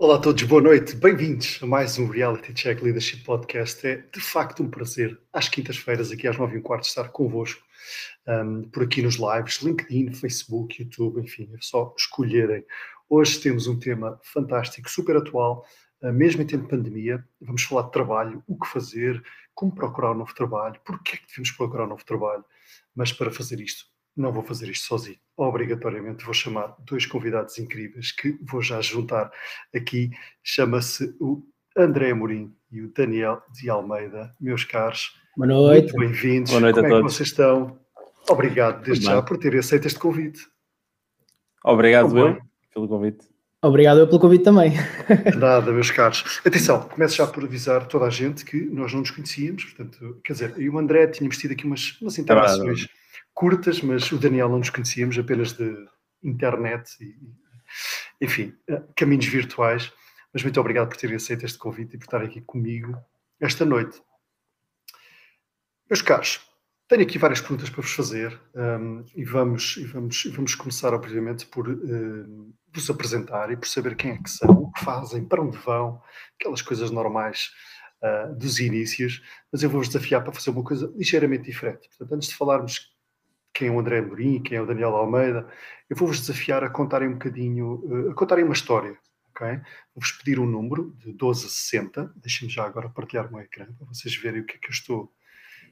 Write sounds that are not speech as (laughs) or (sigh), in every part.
Olá a todos, boa noite, bem-vindos a mais um Reality Check Leadership Podcast. É de facto um prazer, às quintas-feiras, aqui às nove e um quarto, estar convosco um, por aqui nos lives, LinkedIn, Facebook, YouTube, enfim, é só escolherem. Hoje temos um tema fantástico, super atual, uh, mesmo em tempo de pandemia. Vamos falar de trabalho, o que fazer, como procurar um novo trabalho, porquê é que devemos procurar um novo trabalho. Mas para fazer isto, não vou fazer isto sozinho. Obrigatoriamente vou chamar dois convidados incríveis que vou já juntar aqui. Chama-se o André Amorim e o Daniel de Almeida. Meus caros, Boa noite. muito bem-vindos. Boa noite Como a é que vocês estão? Obrigado desde já por terem aceito este convite. Obrigado, eu, bem. pelo convite. Obrigado eu pelo convite também. (laughs) Nada, meus caros. Atenção, começo já por avisar toda a gente que nós não nos conhecíamos, portanto, quer dizer, eu e o André tínhamos tido aqui umas, umas interações curtas, mas o Daniel não nos conhecíamos, apenas de internet e, enfim, eh, caminhos virtuais. Mas muito obrigado por terem aceito este convite e por estarem aqui comigo esta noite. Meus caros, tenho aqui várias perguntas para vos fazer hum, e, vamos, e, vamos, e vamos começar, obviamente, por hum, vos apresentar e por saber quem é que são, o que fazem, para onde vão, aquelas coisas normais ah, dos inícios, mas eu vou-vos desafiar para fazer uma coisa ligeiramente diferente. Portanto, antes de falarmos quem é o André Amorim, quem é o Daniel Almeida, eu vou-vos desafiar a contarem um bocadinho, eh, a contarem uma história, ok? Vou-vos pedir um número de 12 a 60, deixem-me já agora partilhar o meu ecrã para vocês verem o que é que eu estou,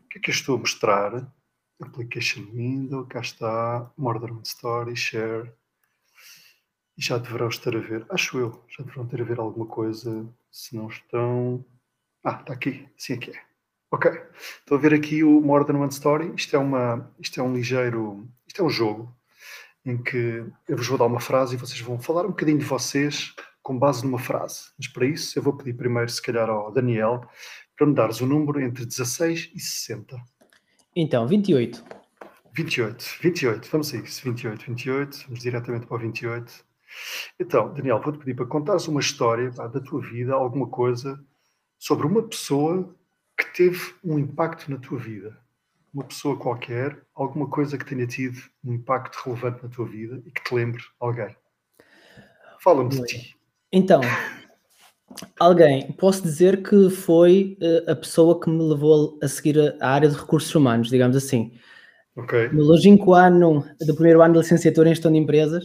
o que é que eu estou a mostrar. Application Window, cá está, Modern Story, Share, e já deverão estar a ver, acho eu, já deverão ter a ver alguma coisa, se não estão... Ah, está aqui, sim aqui é. Ok, estou a ver aqui o More Than One Story. Isto é, uma, isto é um ligeiro. Isto é um jogo em que eu vos vou dar uma frase e vocês vão falar um bocadinho de vocês com base numa frase. Mas para isso eu vou pedir primeiro, se calhar, ao Daniel para me dares o número entre 16 e 60. Então, 28. 28, 28, vamos a isso. 28, 28, vamos diretamente para o 28. Então, Daniel, vou-te pedir para contares uma história pá, da tua vida, alguma coisa sobre uma pessoa que teve um impacto na tua vida. Uma pessoa qualquer, alguma coisa que tenha tido um impacto relevante na tua vida e que te lembre alguém. Fala-me de ti. Então, alguém, posso dizer que foi eh, a pessoa que me levou a seguir a, a área de recursos humanos, digamos assim. No longínquo ano do primeiro ano de licenciatura em gestão de empresas,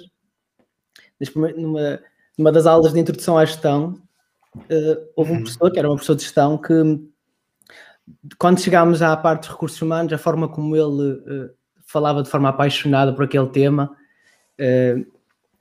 numa, numa das aulas de introdução à gestão, eh, houve um Uhum. professor, que era uma pessoa de gestão, que quando chegámos à parte de recursos humanos, a forma como ele eh, falava de forma apaixonada por aquele tema, eh,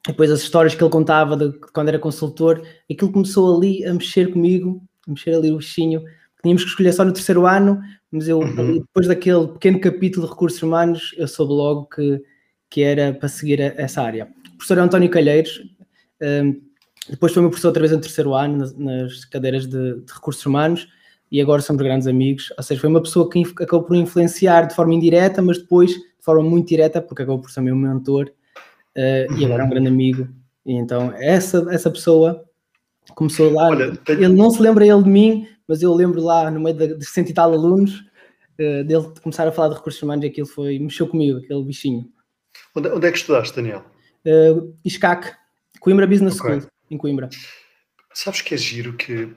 depois as histórias que ele contava de quando era consultor, aquilo começou ali a mexer comigo, a mexer ali o bichinho. Tínhamos que escolher só no terceiro ano, mas eu, Uhum. depois daquele pequeno capítulo de recursos humanos, eu soube logo que, que era para seguir a- essa área. O professor António Calheiros, eh, depois foi meu professor outra vez no terceiro ano, nas, nas cadeiras de, de recursos humanos, e agora somos grandes amigos. Ou seja, foi uma pessoa que acabou por influenciar de forma indireta, mas depois de forma muito direta, porque acabou por ser meu mentor eh, e agora é um grande amigo. E então, essa, essa pessoa começou lá. Olha, tenho- Ele não se lembra ele de mim, mas eu lembro lá no meio de, de cento e tal alunos eh, dele começar a falar de recursos humanos e aquilo foi, mexeu comigo, aquele bichinho. Onde, onde é que estudaste, Daniel? Uh, ISCAC, Coimbra Business Ok. School, em Coimbra. Sabes que é giro que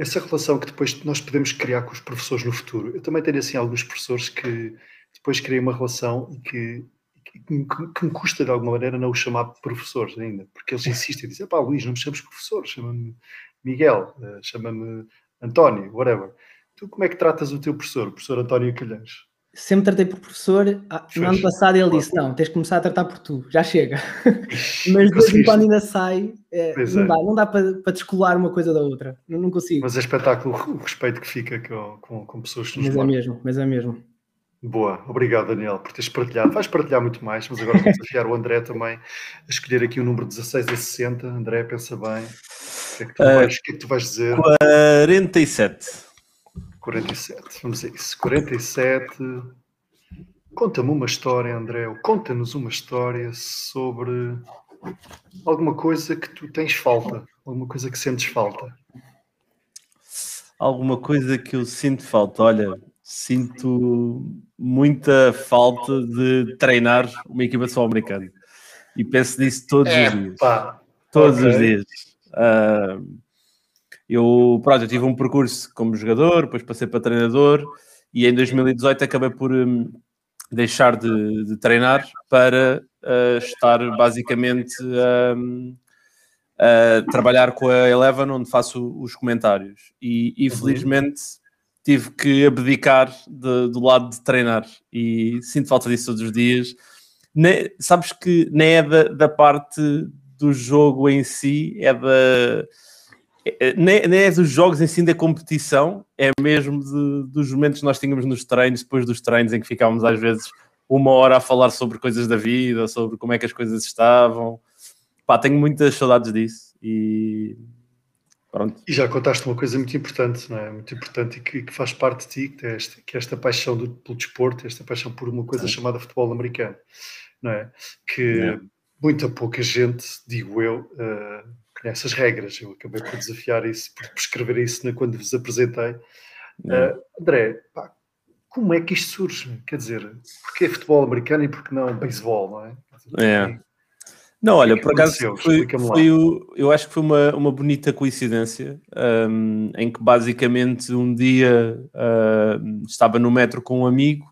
essa relação que depois nós podemos criar com os professores no futuro. Eu também tenho assim alguns professores que depois criei uma relação e que, que, que me custa de alguma maneira não os chamar professores ainda, porque eles insistem e dizem: pá, Luís, não me chames professor, chama-me Miguel, eh, chama-me António, whatever. Tu como é que tratas o teu professor, o professor António Calheiros? Sempre tratei por professor. Ah, no ano passado ele disse: Não, tens de começar a tratar por tu, já chega. (laughs) Mas de vez em quando ainda sai, Pois não é. dá, não dá para, para descolar uma coisa da outra. Não, não consigo. Mas é espetáculo o respeito que fica com, com, com pessoas que nos Mas é mesmo, mas é mesmo. Boa, obrigado Daniel por teres partilhado. Vais partilhar muito mais, mas agora vou (laughs) desafiar o André também a escolher aqui o número 16 a 60. André, pensa bem. O que é que tu, Ah, vais, o que é que tu vais dizer? 47. 47, vamos a isso. 47. Conta-me uma história, André, ou conta-nos uma história sobre alguma coisa que tu tens falta, alguma coisa que sentes falta. Alguma coisa que eu sinto falta. Olha, sinto muita falta de treinar uma equipa de futebol americano. E penso nisso todos os dias. Pá, Todos ok. os dias. Uh, eu, pronto, eu tive um percurso como jogador, depois passei para treinador e em 2018 acabei por um, deixar de, de, treinar para uh, estar basicamente um, a trabalhar com a Eleven, onde faço os comentários. E, e uhum. felizmente tive que abdicar de, do lado de treinar e sinto falta disso todos os dias. Ne, sabes que nem é da, da parte do jogo em si, é da nem, nem é dos jogos em si da competição, é mesmo de, dos momentos que nós tínhamos nos treinos, depois dos treinos em que ficávamos às vezes uma hora a falar sobre coisas da vida, sobre como é que as coisas estavam. Pá, tenho muitas saudades disso e pronto. E já contaste uma coisa muito importante, não é? Muito importante e que, que faz parte de ti, que é esta, que é esta paixão do, pelo desporto, esta paixão por uma coisa chamada futebol americano, não é? Que é. muita pouca gente, digo eu, uh, conhece as regras. Eu acabei por desafiar isso, por, escrever isso quando vos apresentei. Uh, André, pá, como é que isto surge? Quer dizer, porque é futebol americano e porque não beisebol, não é? é. Não, olha, por acaso foi, foi o, eu acho que foi uma, uma bonita coincidência um, em que basicamente um dia uh, estava no metro com um amigo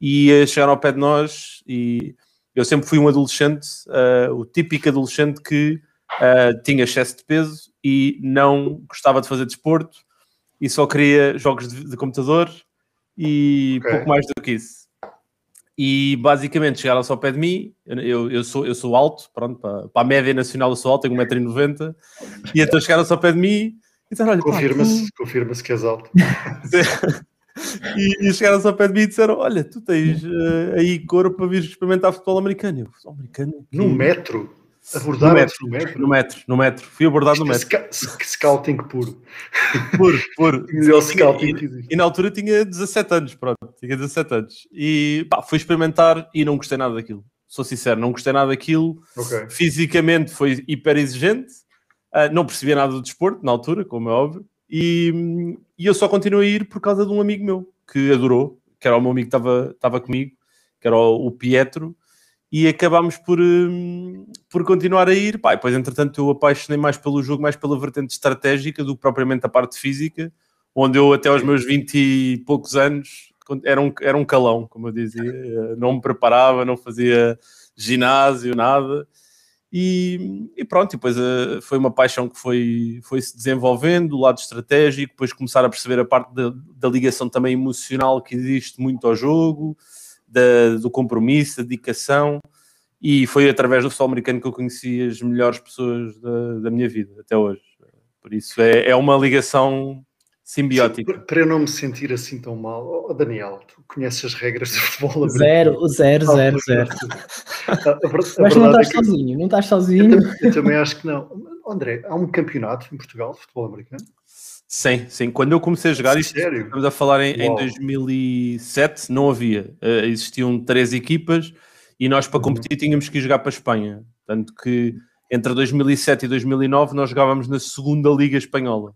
e ia chegar ao pé de nós e eu sempre fui um adolescente, uh, o típico adolescente que uh, tinha excesso de peso e não gostava de fazer desporto e só queria jogos de, de computador e okay. pouco mais do que isso. E basicamente chegaram-se ao pé de mim, eu, eu, sou, eu sou alto, pronto, para, para a média nacional eu sou alto, tenho 1,90m, e então chegaram-se ao pé de mim e disseram, olha, confirma-se, tu... confirma-se que és alto. (laughs) e, e chegaram-se ao pé de mim e disseram, olha, tu tens uh, aí corpo para vir experimentar futebol americano. Eu, futebol americano? No metro? Abordado no metro, no metro? No metro, no metro. Fui abordado no é metro. Scouting puro. Puro, (laughs) puro. e, e, na altura tinha 17 anos, pronto. Tinha 17 anos. E pá, fui experimentar e não gostei nada daquilo. Sou sincero, não gostei nada daquilo. Okay. Fisicamente foi hiper exigente. Uh, não percebia nada do desporto na altura, como é óbvio. E, e eu só continuei a ir por causa de um amigo meu que adorou, que era o meu amigo que estava, estava comigo, que era o, o Pietro e acabámos por, hum, por continuar a ir. Pá, depois, entretanto, eu apaixonei mais pelo jogo, mais pela vertente estratégica do que propriamente a parte física, onde eu, até aos meus 20 e poucos anos, era um, era um calão, como eu dizia. Não me preparava, não fazia ginásio, nada. E, e pronto, depois uh, foi uma paixão que foi, foi se desenvolvendo, do lado estratégico, depois começar a perceber a parte da, da ligação também emocional que existe muito ao jogo, da, do compromisso, da dedicação, e foi através do futebol americano que eu conheci as melhores pessoas da, da minha vida até hoje. Por isso é, é uma ligação simbiótica. Sim, para eu não me sentir assim tão mal, oh, Daniel, tu conheces as regras do futebol americano? Zero, zero, zero, zero. (laughs) Mas não estás é sozinho, não estás sozinho. Eu, eu, também acho que não. André, há um campeonato em Portugal de futebol americano? Sim, sim. Quando eu comecei a jogar, isto, estamos a falar em, em 2007, não havia. Uh, existiam três equipas e nós para uhum. competir tínhamos que ir jogar para a Espanha. Tanto que entre 2007 e 2009 nós jogávamos na segunda Liga Espanhola.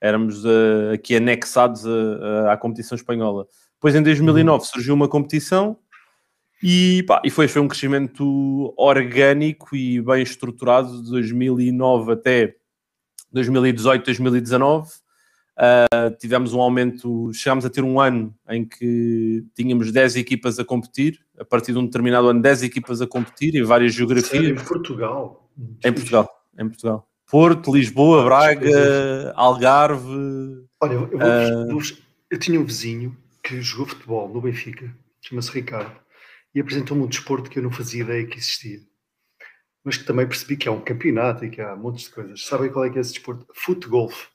Éramos uh, aqui anexados a, a, à competição espanhola. Depois em 2009 uhum. surgiu uma competição e, pá, e foi, foi um crescimento orgânico e bem estruturado de 2009 até 2018, 2019. Uh, tivemos um aumento, chegámos a ter um ano em que tínhamos 10 equipas a competir, a partir de um determinado ano, 10 equipas a competir em várias geografias. Sério? Em Portugal? Em Portugal, em Portugal. Porto, Lisboa, Braga, Algarve. Olha, eu, vou, uh... eu tinha um vizinho que jogou futebol no Benfica, chama-se Ricardo, e apresentou-me um desporto que eu não fazia ideia que existia mas que também percebi que há um campeonato e que há montes de coisas. Sabem qual é que é esse desporto? Futgolf.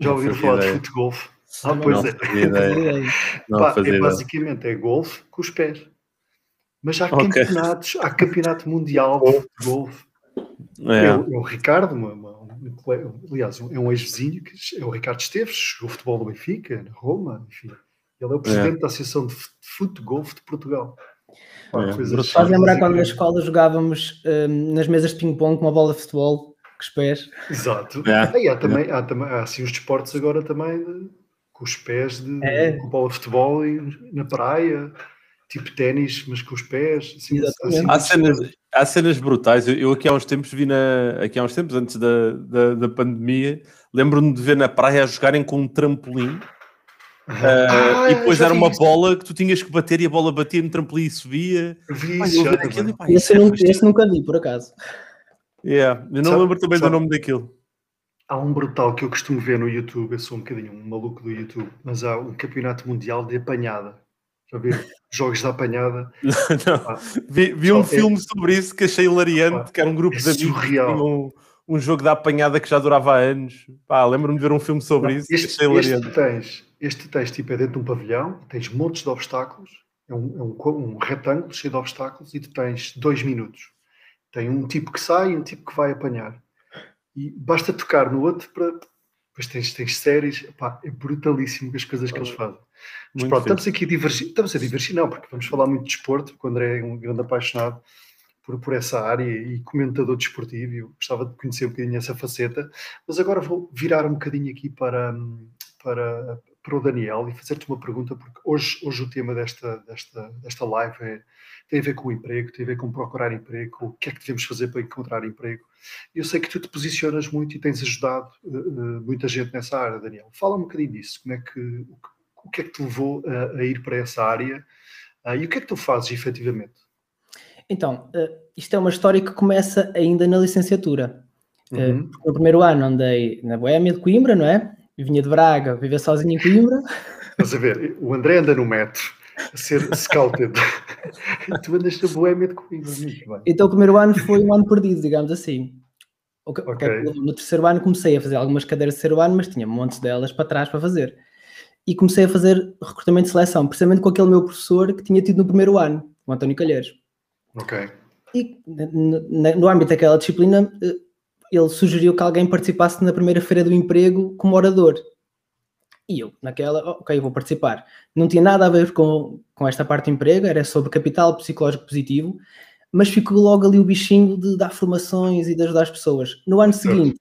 Já ouviram falar ideia. de futgolf? Ah, pois (laughs) não é. Não Pá, é basicamente é golfe com os pés. Mas há okay. campeonatos, há campeonato mundial de futgolf. É. É, o, é o Ricardo, uma, uma, um, aliás, é um ex-vizinho, que é o Ricardo Esteves, jogou futebol no Benfica, na Roma, enfim. Ele é o presidente é. da Associação de Futgolf de Portugal. É, Faz lembrar quando na escola jogávamos um, nas mesas de ping-pong com uma bola de futebol com os pés. Exato. É. E há, também, há, também, há assim os desportos agora também de, com os pés de, é. com bola de futebol e, na praia. tipo ténis, mas com os pés. Assim, assim, há, cenas, há cenas brutais. Eu, eu, aqui há uns tempos vi na. Aqui há uns tempos, antes da, da, da pandemia, lembro-me de ver na praia a jogarem com um trampolim. Uh, ah, e depois era uma bola que tu tinhas que bater e a bola batia no trampolim e subia. Vi isso, pá, esse, não, esse nunca vi, por acaso. Yeah, eu não sabe, lembro também sabe, do nome daquilo. Há um brutal que eu costumo ver no YouTube, eu sou um bocadinho um maluco do YouTube, mas há um campeonato mundial de apanhada. Já viram? Jogos de apanhada. (laughs) Ah, vi, vi um é, filme sobre isso que achei hilariante, que era um grupo é de amigos um, um, jogo de apanhada que já durava há anos. Lembro-me de ver um filme sobre não, isso. Este, achei hilariante. Este tens, este tens tipo é dentro de um pavilhão, tens montes de obstáculos, é um, é um, um retângulo cheio de obstáculos e tu tens dois minutos. Tem um tipo que sai e um tipo que vai apanhar. E basta tocar no outro para. Depois tens, tens séries. Epá, é brutalíssimo as coisas que eles fazem. Mas muito pronto, estamos aqui a divergir. Estamos a divergir, não, porque vamos falar muito de desporto, porque o André é um grande apaixonado por, por essa área e comentador desportivo. Eu gostava de conhecer um bocadinho essa faceta. Mas agora vou virar um bocadinho aqui para, para, para o Daniel e fazer-te uma pergunta, porque hoje, hoje o tema desta, desta, desta live é tem a ver com o emprego, tem a ver com procurar emprego, o que é que devemos fazer para encontrar emprego. Eu sei que tu te posicionas muito e tens ajudado uh, muita gente nessa área, Daniel. Fala um bocadinho disso, como é que, o, o que é que te levou a, a ir para essa área uh, e o que é que tu fazes efetivamente? Então, uh, isto é uma história que começa ainda na licenciatura. Uhum. no primeiro ano andei na Boémia de Coimbra, não é? Vinha de Braga, viver sozinho em Coimbra. Estás a ver, o André anda no metro, a ser scouted. (laughs) tu andas na boémia de Coimbra, Então o primeiro ano foi um ano perdido, digamos assim. Okay. No terceiro ano comecei a fazer algumas cadeiras de terceiro ano, mas tinha montes delas para trás para fazer. E comecei a fazer recrutamento de seleção, precisamente com aquele meu professor que tinha tido no primeiro ano, o António Calheiros. Ok. E no, no âmbito daquela disciplina, eh, ele sugeriu que alguém participasse na primeira feira do emprego como orador. E eu, naquela, ok, vou participar. Não tinha nada a ver com, com esta parte de emprego, era sobre capital psicológico positivo, mas ficou logo ali o bichinho de dar formações e de ajudar as pessoas. No ano seguinte,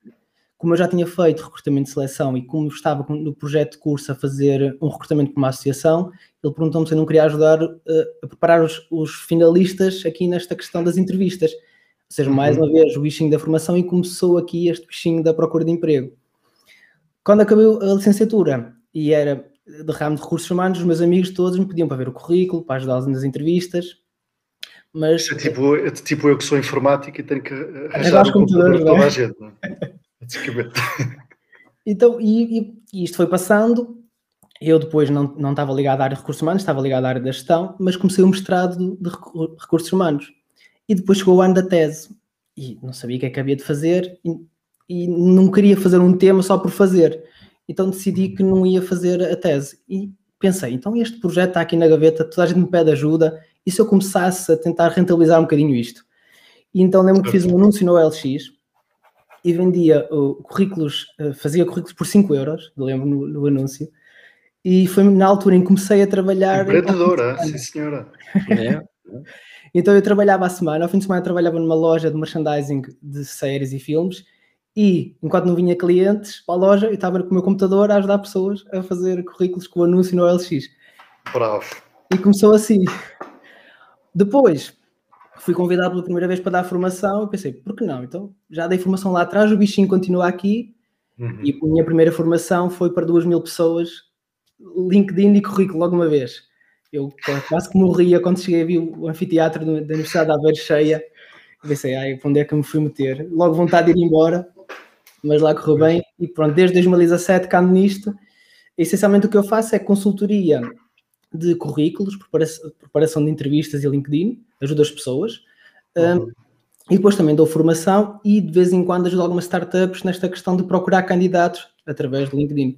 como eu já tinha feito recrutamento de seleção e como estava no projeto de curso a fazer um recrutamento para uma associação, ele perguntou-me se eu não queria ajudar uh, a preparar os, os, finalistas aqui nesta questão das entrevistas. Ou seja, mais uhum. uma vez, o bichinho da formação e começou aqui este bichinho da procura de emprego. Quando acabei a licenciatura e era de ramo de recursos humanos, os meus amigos todos me pediam para ver o currículo, para ajudá-los nas entrevistas. Mas, é tipo, é tipo eu que sou informático e tenho que arranjar o computador para toda a gente. Não é? (laughs) então, e, e, e, isto foi passando. Eu depois não, não estava ligado à área de recursos humanos, estava ligado à área da gestão, mas comecei o mestrado de recursos humanos. E depois chegou o ano da tese. E não sabia o que é que havia de fazer e, e não queria fazer um tema só por fazer então decidi que não ia fazer a tese. E pensei, então este projeto está aqui na gaveta, toda a gente me pede ajuda, e se eu começasse a tentar rentabilizar um bocadinho isto? E então lembro que fiz um anúncio no LX e vendia uh, currículos, uh, fazia currículos por 5 euros, lembro no, no, anúncio, e foi na altura em que comecei a trabalhar. Empreendedora, sim senhora. É. então eu trabalhava à semana, ao fim de semana trabalhava numa loja de merchandising de séries e filmes e enquanto não vinha clientes para a loja, eu estava com o meu computador a ajudar pessoas a fazer currículos com o anúncio no LX. Bravo. E começou assim. Depois fui convidado pela primeira vez para dar formação e pensei, por que não? Então já dei formação lá atrás, o bichinho continua aqui. Uhum. E a minha primeira formação foi para duas mil pessoas, LinkedIn e currículo logo uma vez. Eu quase que morria quando cheguei a ver o anfiteatro da Universidade de Aveiro cheia. Pensei, ai, onde é que eu me fui meter? Logo vontade de ir embora mas lá correu bem e pronto, desde 2017 cá nisto. Essencialmente o que eu faço é consultoria de currículos, preparação, de entrevistas e LinkedIn, ajudo as pessoas. Uhum. Um, e depois também dou formação e de vez em quando ajudo algumas startups nesta questão de procurar candidatos através do LinkedIn.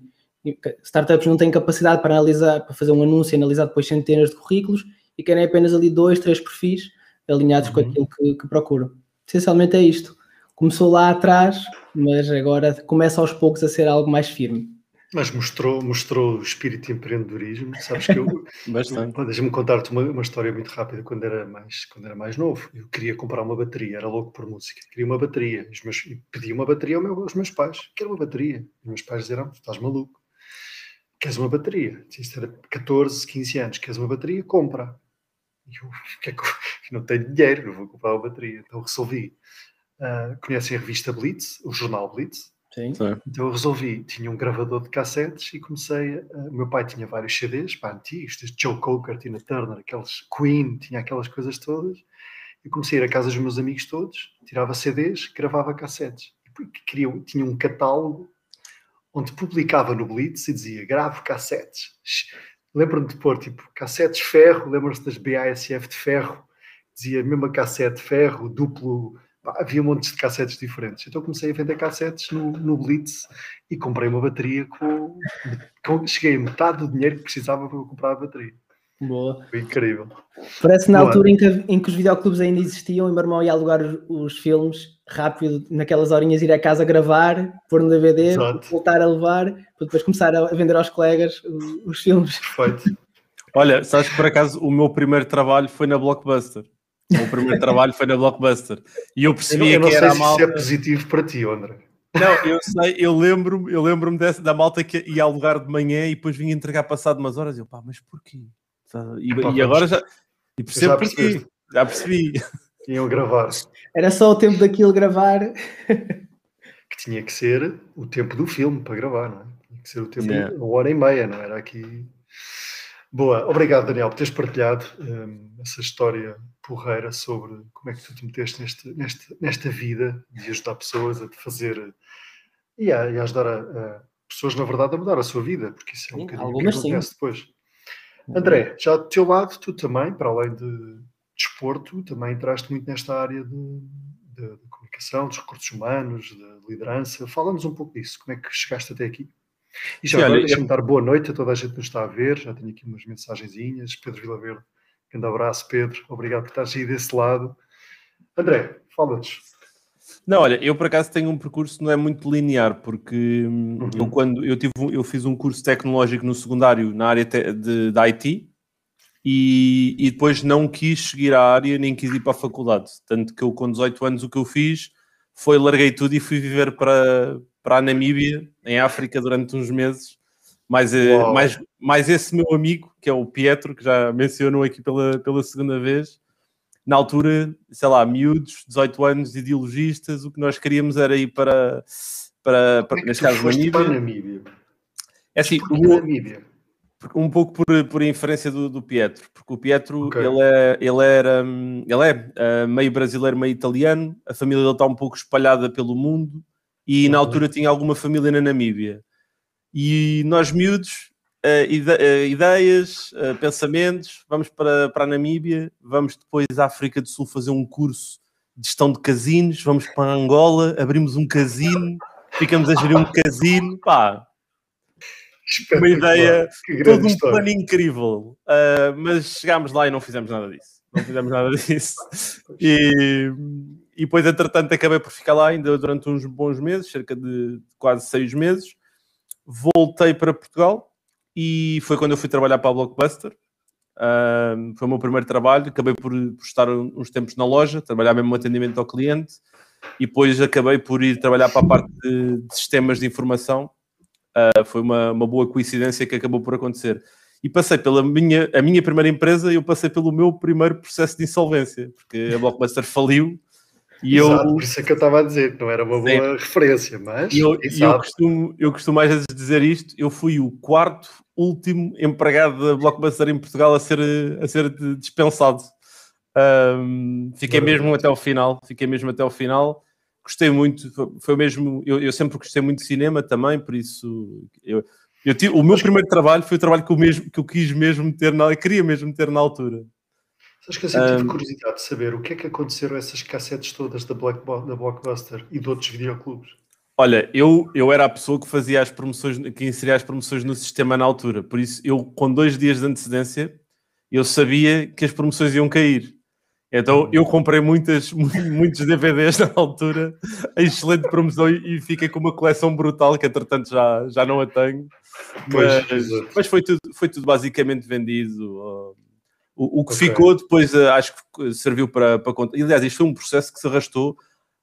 Startups não têm capacidade para analisar, para fazer um anúncio e analisar depois centenas de currículos e querem apenas ali dois, três perfis alinhados uhum. com aquilo que, que procuram. Essencialmente é isto começou lá atrás, mas agora começa aos poucos a ser algo mais firme. Mas mostrou, mostrou o espírito de empreendedorismo. Sabes que eu. (laughs) Deixa-me contar-te uma, uma, história muito rápida. Quando era, mais, quando era mais novo, eu queria comprar uma bateria, era louco por música. Queria uma bateria. Os meus, pedi uma bateria ao meu, aos meus pais. Quero uma bateria. Os meus pais disseram: estás maluco. Queres uma bateria? Isto era 14, 15 anos. Queres uma bateria? Compra. E eu, que é que (laughs) não tenho dinheiro, não vou comprar uma bateria. Então resolvi. Uh, conhecem a revista Blitz, o jornal Blitz? Sim. Então eu resolvi, tinha um gravador de cassetes e comecei. A, o meu pai tinha vários CDs, pá, antigos, desde Joe Cocker, Tina Turner, aqueles Queen, tinha aquelas coisas todas. Eu comecei a ir à casa dos meus amigos todos, tirava CDs, gravava cassetes. E queria, tinha um catálogo onde publicava no Blitz e dizia gravo cassetes. Lembro-me de pôr tipo cassetes ferro, lembro-se das BASF de ferro, dizia mesmo cassete ferro, duplo havia montes de cassetes diferentes. Então comecei a vender cassetes no, no Blitz e comprei uma bateria com, com, Cheguei a metade do dinheiro que precisava para comprar a bateria. Boa. Foi incrível. Parece na Boa. altura em que, em que os videoclubes ainda existiam e o meu irmão ia alugar os, os, filmes rápido, naquelas horinhas, ir a casa gravar, pôr no DVD, Exato. voltar a levar, para depois começar a vender aos colegas os, os filmes. Perfeito. Olha, sabes que por acaso o meu primeiro trabalho foi na Blockbuster. O primeiro trabalho foi na Blockbuster. E eu percebi que era se malta... isso é positivo para ti, André. Não, eu sei, eu lembro-me eu lembro da malta que ia ao lugar de manhã e depois vinha entregar passado umas horas e eu, pá, mas porquê? E, Pá, e agora já... E percebo já porquê. Já percebi. Iam gravar. Era só o tempo daquilo gravar. Que tinha que ser o tempo do filme para gravar, não é? Tinha que ser o tempo, yeah. uma hora e meia, não era aqui... Boa, obrigado Daniel por teres partilhado um, essa história porreira sobre como é que tu te meteste neste, neste, nesta vida de ajudar pessoas a fazer e a, e a ajudar a, a, pessoas, na verdade, a mudar a sua vida, porque isso é um sim, bocadinho o que acontece sim. depois. André, já do teu lado, tu também, para além de desporto, também entraste muito nesta área de, de, de comunicação, dos recursos humanos, de liderança. Fala-nos um pouco disso, como é que chegaste até aqui? E já agora, deixa-me dar boa noite a toda a gente que nos está a ver, já tenho aqui umas mensagenzinhas, Pedro Vila Verde Grande abraço, Pedro. Obrigado por estares aí desse lado. André, fala-nos. Não, olha, eu por acaso tenho um percurso não é muito linear, porque hum, uhum. eu quando eu tive eu fiz um curso tecnológico no secundário na área de, de IT e, e, depois não quis seguir a área nem quis ir para a faculdade. Tanto que eu com 18 anos o que eu fiz foi larguei tudo e fui viver para, para a Namíbia, em África, durante uns meses mais, eh, mais, mais esse meu amigo, que é o Pietro, que já mencionou aqui pela, pela segunda vez, na altura, sei lá, miúdos, 18 anos, ideologistas, o que nós queríamos era ir para, para, para é neste caso, Namíbia. Namíbia. É assim, o, um pouco por, por inferência do, do Pietro, porque o Pietro, okay. ele, é, ele, era, ele é uh, meio brasileiro, meio italiano, a família dele está um pouco espalhada pelo mundo, e uhum. na altura tinha alguma família na Namíbia. E nós, miúdos, ide uh, ideias, uh, pensamentos, vamos para, para a Namíbia, vamos depois à África do Sul fazer um curso de gestão de casinos, vamos para Angola, abrimos um casino, ficamos a gerir um casino, pá. Uma ideia, todo um história. plano incrível. mas chegámos lá e não fizemos nada disso. Não fizemos nada (laughs) disso. E, e depois, entretanto, acabei por ficar lá ainda durante uns bons meses, cerca de quase seis meses voltei para Portugal e foi quando eu fui trabalhar para a Blockbuster. Uh, foi o meu primeiro trabalho. Acabei por, por, estar uns tempos na loja, trabalhar mesmo atendimento ao cliente e depois acabei por ir trabalhar para a parte de, de sistemas de informação. Uh, foi uma, uma boa coincidência que acabou por acontecer. E passei pela minha, a minha primeira empresa e eu passei pelo meu primeiro processo de insolvência, porque a Blockbuster (laughs) faliu e Exato, eu... por isso é que eu estava a dizer, que não era uma boa Sim. referência, mas. E eu, eu, costumo, eu costumo às vezes dizer isto: eu fui o quarto último empregado da Blockbuster em Portugal a ser, a ser dispensado. Um, fiquei mesmo até o final, fiquei mesmo até o final. Gostei muito, foi mesmo. Eu, eu sempre gostei muito de cinema também, por isso. Eu, eu tive, o meu primeiro trabalho foi o trabalho que eu, mesmo, que eu quis mesmo ter, na, queria mesmo ter na altura. Acho que eu sempre tive um, curiosidade de saber o que é que aconteceram essas cassetes todas da, Black, da Blockbuster e de outros videoclubes. Olha, eu, eu era a pessoa que fazia as promoções, que inseria as promoções no sistema na altura, por isso eu, com dois dias de antecedência, eu sabia que as promoções iam cair. Então eu comprei muitas, (laughs) muitos DVDs na altura, a excelente promoção e fiquei com uma coleção brutal que entretanto já, já não a tenho. Mas, mas foi, tudo, foi tudo basicamente vendido. O, o que okay. ficou depois, uh, acho que serviu para, para conta. Aliás, isto foi um processo que se arrastou,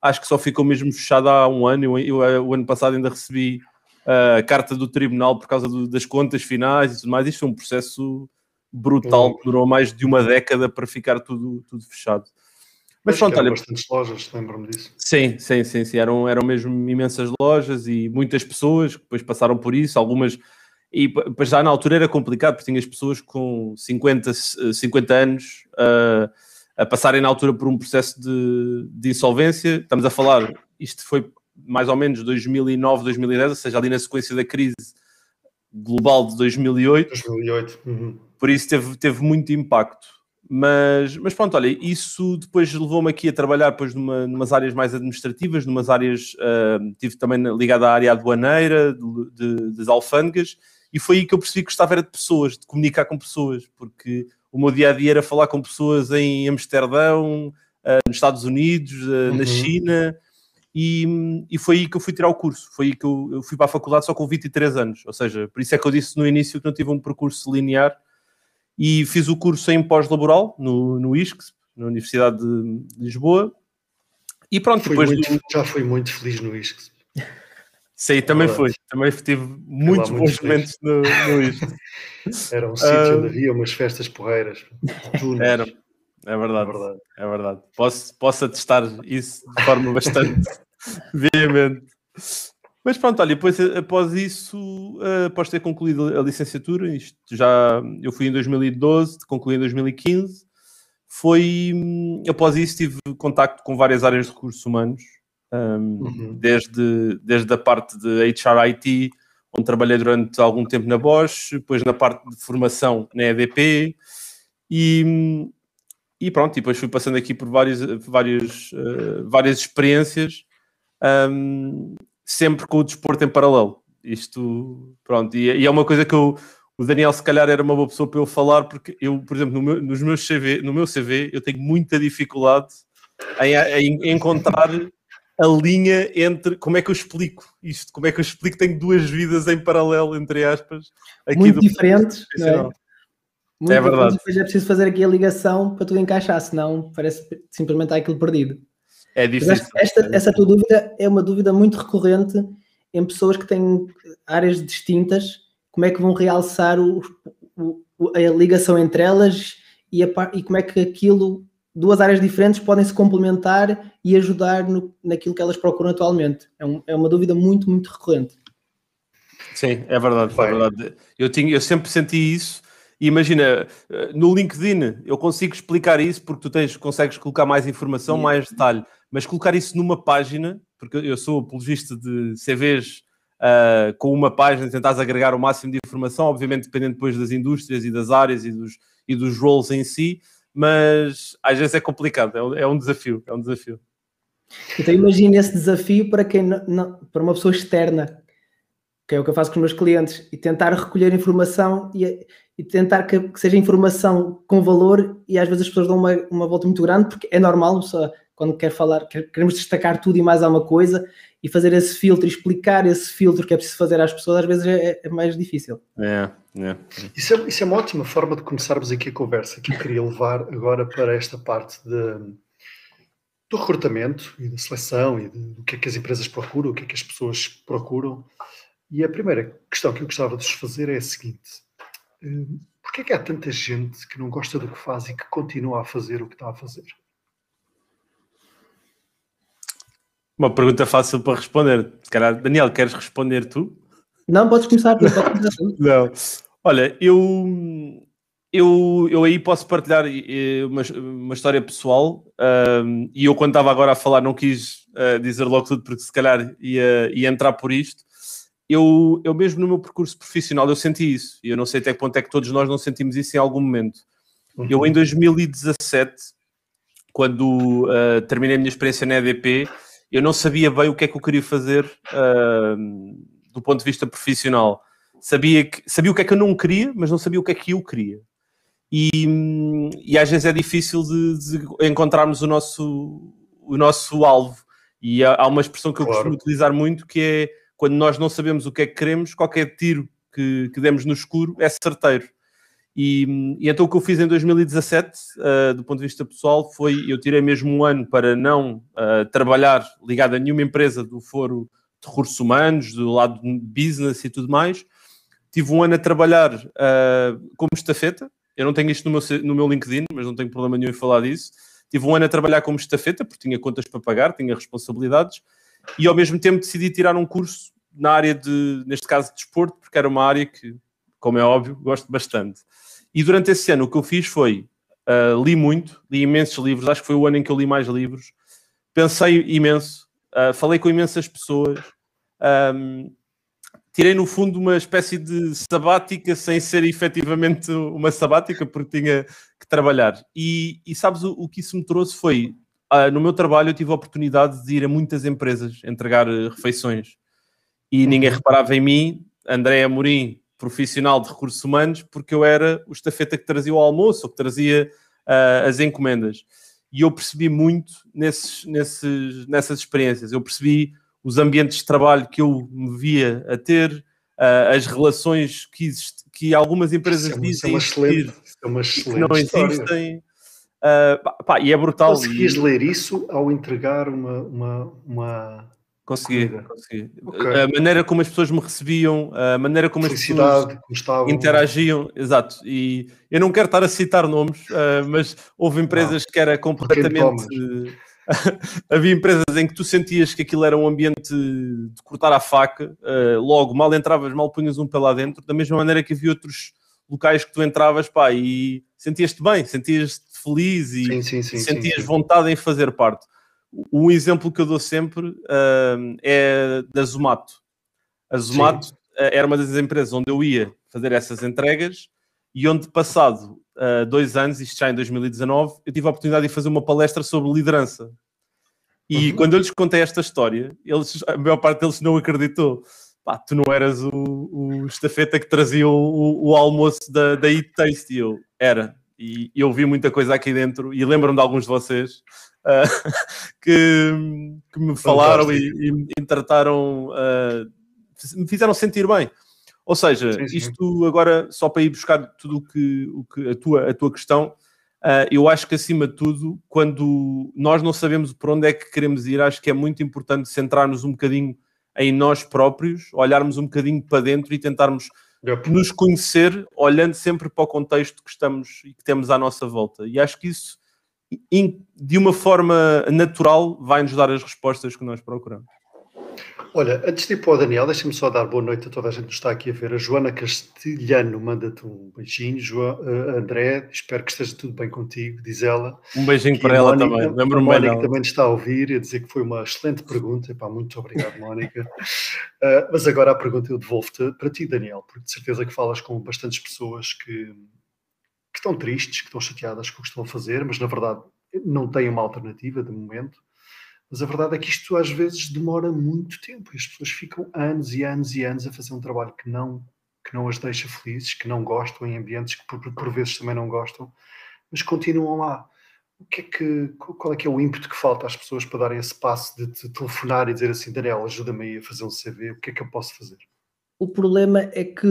acho que só ficou mesmo fechado há um ano. Eu, eu, eu o ano passado ainda recebi uh, a carta do tribunal por causa do, das contas finais e tudo mais. Isto foi um processo brutal, uhum. durou mais de uma década para ficar tudo, tudo fechado. Mas, pronto, olha. bastantes lojas, lembro-me disso. Sim, sim, sim, sim. Eram, eram mesmo imensas lojas e muitas pessoas que depois passaram por isso, algumas. E já na altura era complicado, porque tinhas pessoas com 50, 50 anos uh, a passarem na altura por um processo de, de insolvência. Estamos a falar, isto foi mais ou menos 2009, 2010, ou seja, ali na sequência da crise global de 2008. 2008. Uhum. Por isso teve, teve muito impacto. Mas, mas pronto, olha, isso depois levou-me aqui a trabalhar depois numa, numas áreas mais administrativas, numas áreas, uh, tive também ligado à área aduaneira, de, de, das alfândegas, e foi aí que eu percebi que gostava era de pessoas, de comunicar com pessoas, porque o meu dia a dia era falar com pessoas em Amsterdão, uh, nos Estados Unidos, uh, uhum. na China, e, e, foi aí que eu fui tirar o curso. Foi aí que eu, eu, fui para a faculdade só com 23 anos. Ou seja, por isso é que eu disse no início que não tive um percurso linear e fiz o curso em pós-laboral no, no ISCS, na Universidade de Lisboa. E pronto, fui depois muito, do... Já fui muito feliz no ISCS. Sim, também foi. Também tive muitos bons momentos no, no ISCS. (laughs) Era um sítio onde havia umas festas porreiras. (laughs) Era. É verdade, é verdade. É verdade. Posso, posso atestar isso de forma bastante (laughs) veemente. Mas pronto, olha, depois após isso, eh, após ter concluído a licenciatura, isto já eu fui em 2012, concluí em 2015, foi após isso tive contacto com várias áreas de recursos humanos, um, uhum. desde, desde a parte de HRIT, onde trabalhei durante algum tempo na Bosch, depois na parte de formação na EDP, e, e pronto, e depois fui passando aqui por várias, várias, uh, várias experiências. Um, sempre com o desporto em paralelo. Isto, pronto, e, e, é uma coisa que eu, o Daniel se calhar era uma boa pessoa para eu falar, porque eu, por exemplo, no meu, nos meus CV, no meu CV, eu tenho muita dificuldade em, em, encontrar a linha entre como é que eu explico isto, como é que eu explico que tenho duas vidas em paralelo, entre aspas, aqui muito diferentes, não é? Muito é verdade. Depois é preciso fazer aqui a ligação para tudo encaixar, senão parece simplesmente aquilo perdido. É difícil. Esta, é essa tua dúvida é uma dúvida muito recorrente em pessoas que têm áreas distintas. Como é que vão realçar o, o, a ligação entre elas e, a, e, como é que aquilo, duas áreas diferentes, podem se complementar e ajudar no, naquilo que elas procuram atualmente? É, um, é uma dúvida muito, muito recorrente. Sim, é verdade, é verdade. Eu, tinha, eu sempre senti isso e imagina, eh, no LinkedIn eu consigo explicar isso porque tu tens, consegues colocar mais informação, mais detalhe, mas colocar isso numa página, porque eu sou apologista de CVs uh, eh, com uma página, tentares agregar o máximo de informação, obviamente dependendo depois das indústrias e das áreas e dos, e dos roles em si, mas às vezes é complicado, é um, é um desafio, é um desafio. Então imagine esse desafio para quem não, não, para uma pessoa externa, que é o que eu faço com os meus clientes, e tentar recolher informação e, e tentar que, que, seja informação com valor e às vezes as pessoas dão uma, uma volta muito grande porque é normal, só quando quer falar, quer, queremos destacar tudo e mais alguma coisa e fazer esse filtro, explicar esse filtro que é preciso fazer às pessoas, às vezes é, é mais difícil. É, é. Isso, é, isso é uma ótima forma de começarmos aqui a conversa que eu queria levar agora para esta parte de, do recrutamento e da seleção e do que é que as empresas procuram, o que é que as pessoas procuram. E a primeira questão que eu gostava de vos fazer é a seguinte Porquê é que há tanta gente que não gosta do que faz e que continua a fazer o que está a fazer? Uma pergunta fácil para responder. Calhar, Daniel, queres responder tu? Não, podes começar. Podes começar (laughs) não. Olha, eu, eu, eu aí posso partilhar uma, uma história pessoal um, e eu quando estava agora a falar não quis uh, dizer logo tudo porque se calhar ia, ia entrar por isto eu, eu mesmo no meu percurso profissional eu senti isso. E eu não sei até que ponto é que todos nós não sentimos isso em algum momento. Uhum. Eu em 2017, quando uh, terminei a minha experiência na EDP, eu não sabia bem o que é que eu queria fazer uh, do ponto de vista profissional. Sabia, que, sabia o que é que eu não queria, mas não sabia o que é que eu queria. E, e às vezes é difícil de, de encontrarmos o nosso, o nosso alvo. E há, há uma expressão que eu claro. costumo utilizar muito que é quando nós não sabemos o que é que queremos, qualquer tiro que, que demos no escuro é certeiro. E, e, então o que eu fiz em 2017, uh, eh, do ponto de vista pessoal, foi eu tirei mesmo um ano para não uh, trabalhar ligado a nenhuma empresa do foro de recursos humanos, do lado de business e tudo mais. Tive um ano a trabalhar uh, como estafeta, eu não tenho isto no meu, no meu LinkedIn, mas não tenho problema nenhum em falar disso. Tive um ano a trabalhar como estafeta, porque tinha contas para pagar, tinha responsabilidades, e ao mesmo tempo decidi tirar um curso na área de, neste caso, de desporto, porque era uma área que, como é óbvio, gosto bastante. E durante esse ano o que eu fiz foi, uh, li muito, li imensos livros, acho que foi o ano em que eu li mais livros, pensei imenso, uh, falei com imensas pessoas, um, tirei no fundo uma espécie de sabática sem ser efetivamente uma sabática, porque tinha que trabalhar. E, e sabes o, o, que isso me trouxe foi, uh, no meu trabalho eu tive a oportunidade de ir a muitas empresas entregar refeições e uhum. ninguém reparava em mim, André Amorim, profissional de recursos humanos, porque eu era o estafeta que trazia o almoço ou que trazia uh, as encomendas. E eu percebi muito nesses, nesses, nessas experiências. Eu percebi os ambientes de trabalho que eu me via a ter, uh, as relações que, existe, que algumas empresas é uma, dizem é excelente, é uma excelente que não existem. Uh, pá, e é brutal. Conseguis e... ler isso ao entregar uma, uma, uma Consegui, consegui. Okay. A maneira como as pessoas me recebiam, a maneira como as pessoas interagiam, exato. E eu não quero estar a citar nomes, uh, mas houve empresas não. que era completamente. (laughs) Havia empresas em que tu sentias que aquilo era um ambiente de cortar a faca, uh, logo mal entravas, mal punhas um pé lá dentro, da mesma maneira que havia outros locais que tu entravas, pá, e sentias-te bem, sentias-te feliz e sim, sim, sim, sentias vontade em fazer parte. Um exemplo que eu dou sempre uh, é da Zomato. A Zomato Sim. Eh, era uma das empresas onde eu ia fazer essas entregas e onde, passado uh, dois anos, isto já em 2019, eu tive a oportunidade de fazer uma palestra sobre liderança. E uhum. quando eu lhes contei esta história, eles, a maior parte deles não acreditou. Pá, tu não eras o, o estafeta que trazia o, o almoço da, da Eat Taste. E eu, era. E eu vi muita coisa aqui dentro e lembro-me de alguns de vocês uh, (laughs) que, que, me falaram e, e, me trataram, uh, me fizeram sentir bem. Ou seja, sim, sim. isto agora, só para ir buscar tudo o que, o que a, tua, a tua questão, uh, eu acho que acima de tudo, quando nós não sabemos por onde é que queremos ir, acho que é muito importante centrar-nos um bocadinho em nós próprios, olharmos um bocadinho para dentro e tentarmos yep. nos conhecer, olhando sempre para o contexto que estamos e que temos à nossa volta. E acho que isso de uma forma natural, vai-nos dar as respostas que nós procuramos. Olha, antes de ir para o Daniel, deixa-me só dar boa noite a toda a gente que está aqui a ver. A Joana Castilhano manda-te um beijinho. Jo, uh, André, espero que esteja tudo bem contigo, diz ela. Um beijinho para ela Mónica, também. Lembro-me bem. Mónica também está a ouvir e a dizer que foi uma excelente pergunta. Epá, muito obrigado, Mónica. uh, mas agora a pergunta eu devolvo-te para ti, Daniel, porque de certeza que falas com bastantes pessoas que que estão tristes, que estão chateadas com o que estão a fazer, mas na verdade não têm uma alternativa de momento. Mas a verdade é que isto às vezes demora muito tempo e as pessoas ficam anos e anos e anos a fazer um trabalho que não, que não as deixa felizes, que não gostam, em ambientes que por, por vezes também não gostam, mas continuam lá. O que é que, qual é que é o ímpeto que falta às pessoas para darem esse passo de, de telefonar e dizer assim, Daniel, ajuda-me aí a fazer um CV, o que é que eu posso fazer? O problema é que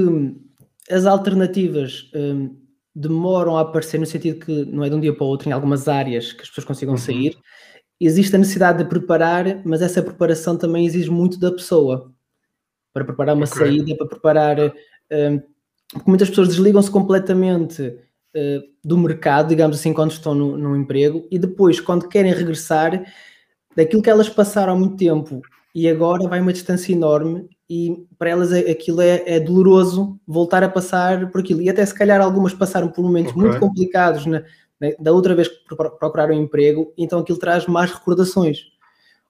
as alternativas hum, demoram a aparecer no sentido que não é de um dia para o outro em algumas áreas que as pessoas consigam uhum. sair. Existe a necessidade de preparar, mas essa preparação também exige muito da pessoa para preparar uma okay. saída, para preparar. Uh, porque muitas pessoas desligam-se completamente uh, do mercado, digamos assim, quando estão no, no emprego e depois, quando querem regressar, daquilo que elas passaram há muito tempo e agora vai uma distância enorme e para elas aquilo é, é, doloroso voltar a passar por aquilo. E até se calhar algumas passaram por momentos okay. muito complicados na, na, da outra vez que procuraram emprego, então aquilo traz mais recordações.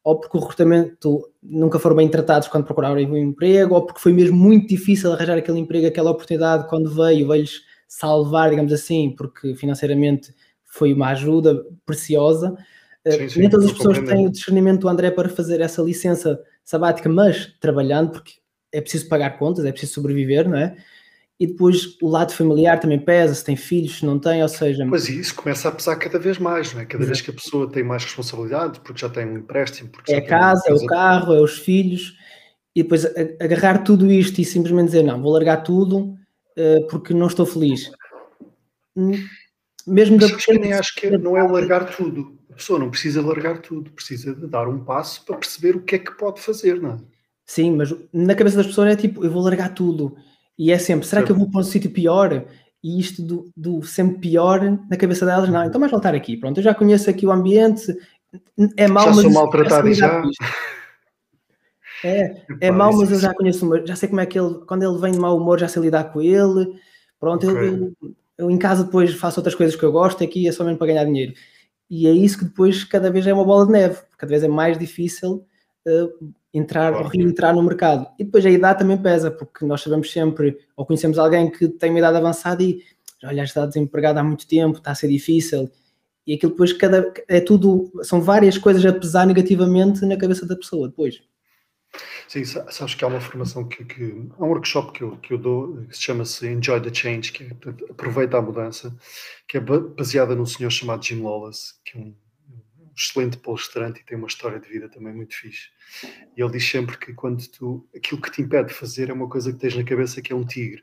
Ou porque o recrutamento nunca foram bem tratados quando procuraram um emprego, ou porque foi mesmo muito difícil arranjar aquele emprego, aquela oportunidade quando veio, veio-lhes salvar, digamos assim, porque financeiramente foi uma ajuda preciosa. Sim, sim, Nem todas as pessoas têm o discernimento do André para fazer essa licença sabática, mas trabalhando, porque é preciso pagar contas, é preciso sobreviver, não é? E depois o lado familiar também pesa, se tem filhos, se não tem, ou seja. Mas isso começa a pesar cada vez mais, não é? Cada Exato. vez que a pessoa tem mais responsabilidade, porque já tem um empréstimo. é a casa, é o carro, é os filhos, e depois agarrar tudo isto e simplesmente dizer, não, vou largar tudo uh, porque não estou feliz. Hum, mesmo da pequena... nem acho que não é largar tudo. A pessoa não precisa largar tudo, precisa de dar um passo para perceber o que é que pode fazer, não é? Sim, mas na cabeça das pessoas é tipo, eu vou largar tudo. E é sempre, será que eu vou para um sítio pior? e isto do, do, sempre pior na cabeça delas, não, então mais voltar aqui, pronto, eu já conheço aqui o ambiente, é mau, já mas... sou maltratado e já... É, é mau, mas eu já conheço, já sei como é que ele, quando ele vem de mau humor, já sei lidar com ele, pronto, okay. eu, eu, eu, em casa depois faço outras coisas que eu gosto, aqui é só mesmo para ganhar dinheiro. E é isso que depois cada vez é uma bola de neve, cada vez é mais difícil uh, entrar, claro. reentrar no mercado. E depois a idade também pesa, porque nós sabemos sempre, ou conhecemos alguém que tem uma idade avançada e olha, está desempregado há muito tempo, está a ser difícil. E aquilo depois cada, é tudo, são várias coisas a pesar negativamente na cabeça da pessoa depois. Sim, sabes que há uma formação que, que há um workshop que eu, que eu dou que se chama-se Enjoy the Change, que é portanto, aproveita a mudança, que é baseada num senhor chamado Jim Lawless, que é um, um excelente palestrante e tem uma história de vida também muito fixe. E ele diz sempre que quando tu aquilo que te impede de fazer é uma coisa que tens na cabeça que é um tigre.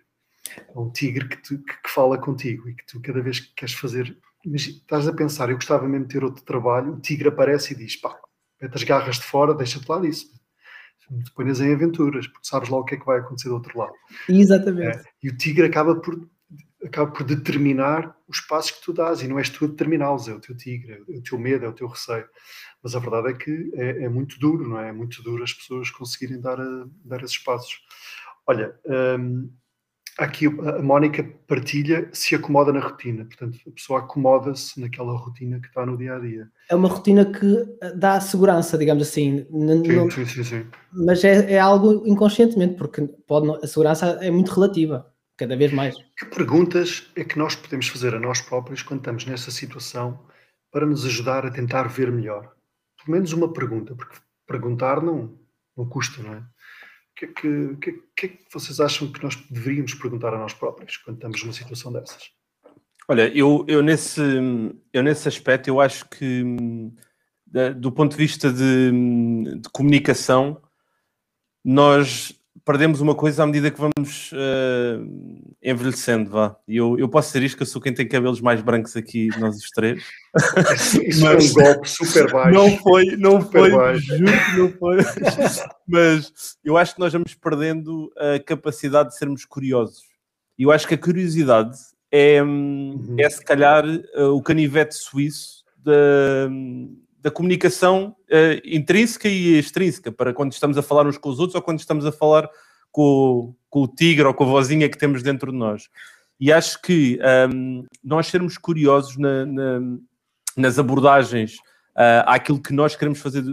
É um tigre que, tu, que, que fala contigo e que tu cada vez que queres fazer, estás a pensar, eu gostava mesmo de ter outro trabalho, o tigre aparece e diz, pá, mete as garras de fora, deixa-te lá disso te ponhas em aventuras, porque sabes lá o que é que vai acontecer do outro lado. Exatamente. É, e o tigre acaba por, acaba por determinar os passos que tu dás, e não és tu a determiná-los, é o teu tigre, é o teu medo, é o teu receio. Mas a verdade é que é, é muito duro, não é? É muito duro as pessoas conseguirem dar, a, dar esses passos. Olha, hum, aqui a Mónica partilha, se acomoda na rotina. Portanto, a pessoa acomoda-se naquela rotina que está no dia a dia. É uma rotina que eh, dá segurança, digamos assim. Sim, sim, sim, sim. Mas é, é, algo inconscientemente, porque pode, a segurança é muito relativa, cada vez mais. Que perguntas é que nós podemos fazer a nós próprios quando estamos nessa situação para nos ajudar a tentar ver melhor? Pelo menos uma pergunta, porque perguntar não, não custa, não é? Que, que, que, que é que vocês acham que nós deveríamos perguntar a nós próprios quando estamos numa situação dessas? Olha, eu, eu, nesse, eu nesse aspecto, eu acho que do ponto de vista de, de comunicação, nós perdemos uma coisa à medida que vamos uh, envelhecendo, vá. E eu, eu posso ser isto, que eu sou quem tem cabelos mais brancos aqui, nós os três. Isso Mas, foi um golpe super baixo. Não foi, não super foi, baixo. juro que não foi. Mas eu acho que nós vamos perdendo a capacidade de sermos curiosos. E eu acho que a curiosidade é, uhum. é se calhar, uh, o canivete suíço da da comunicação uh, intrínseca e extrínseca, para quando estamos a falar uns com os outros ou quando estamos a falar com, com o tigre ou com a vozinha que temos dentro de nós. E acho que um, nós sermos curiosos na, na, nas abordagens uh, àquilo que nós queremos fazer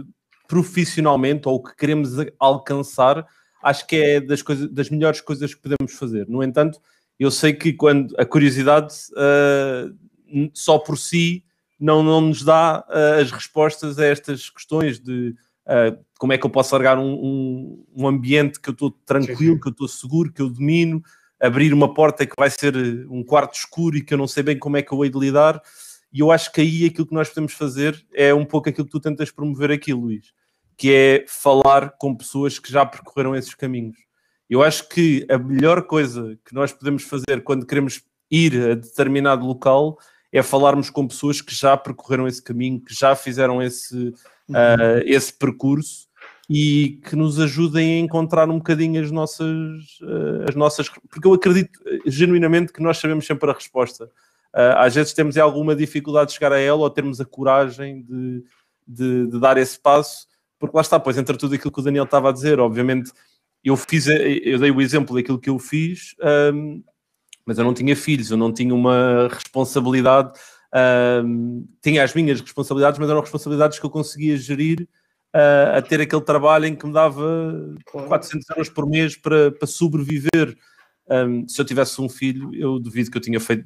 profissionalmente ou que queremos alcançar, acho que é das, das melhores coisas que podemos fazer. No entanto, eu sei que quando a curiosidade uh, só por si não, não nos dá uh, as respostas a estas questões de uh, como é que eu posso largar um, um, um ambiente que eu estou tranquilo, sim, que eu estou seguro, que eu domino, abrir uma porta que vai ser um quarto escuro e que eu não sei bem como é que eu hei de lidar. E eu acho que aí aquilo que nós podemos fazer é um pouco aquilo que tu tentas promover aqui, Luís, que é falar com pessoas que já percorreram esses caminhos. Eu acho que a melhor coisa que nós podemos fazer quando queremos ir a determinado local é falarmos com pessoas que já percorreram esse caminho, que já fizeram esse, uhum. uh, esse percurso e que nos ajudem a encontrar um bocadinho as nossas, uh, as nossas. Porque eu acredito genuinamente que nós sabemos sempre a resposta. Uh, às vezes temos alguma dificuldade de chegar a ela ou termos a coragem de, de, de, dar esse passo, porque lá está, pois, entre tudo aquilo que o Daniel estava a dizer, obviamente, eu fiz, eu dei o exemplo daquilo que eu fiz. Mas eu não tinha filhos, eu não tinha uma responsabilidade, uh, tinha as minhas responsabilidades, mas eram responsabilidades que eu conseguia gerir uh, a ter aquele trabalho em que me dava claro. 400 euros por mês para, para sobreviver. Um, se eu tivesse um filho, eu duvido que eu tinha feito,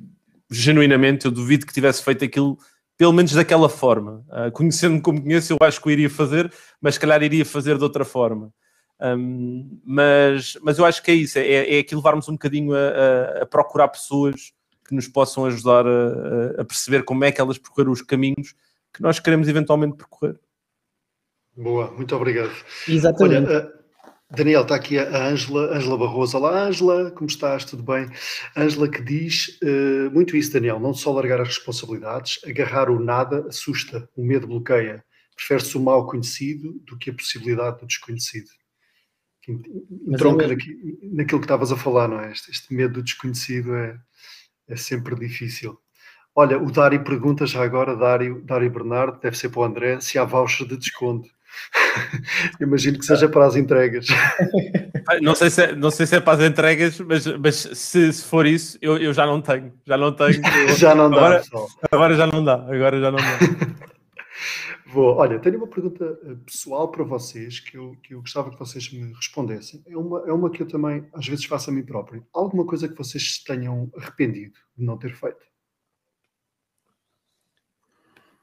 genuinamente, eu duvido que tivesse feito aquilo pelo menos daquela forma. Uh, Conhecendo-me como conheço, eu acho que eu iria fazer, mas se calhar iria fazer de outra forma. Um, mas, mas eu acho que é isso, é, é aqui levarmos um bocadinho a, a, a procurar pessoas que nos possam ajudar a, a, perceber como é que elas percorreram os caminhos que nós queremos eventualmente percorrer. Boa, muito obrigado. Exatamente. Olha, Daniel, está aqui a Ângela, Ângela Barroso. Olá, Ângela, como estás? Tudo bem? Ângela que diz uh, muito isso, Daniel, não só largar as responsabilidades, agarrar o nada assusta, o medo bloqueia. Prefere-se o mal conhecido do que a possibilidade do desconhecido entronca é naquilo que estavas a falar, não é? Este, este, medo do desconhecido é, é sempre difícil. Olha, o Dário pergunta já agora, Dário, Dário Bernardo, deve ser para o André, se há voucher de desconto. (laughs) Imagino que seja para as entregas. (laughs) Não sei se é, não sei se é para as entregas, mas, mas se, se for isso, eu, eu já não tenho. Já não tenho. (laughs) já não dá, agora. Agora já não dá. Agora já não dá. Vou, olha, tenho uma pergunta eh, pessoal para vocês que eu, que eu gostava que vocês me respondessem. É uma, é uma que eu também às vezes faço a mim próprio. Alguma coisa que vocês tenham arrependido de não ter feito?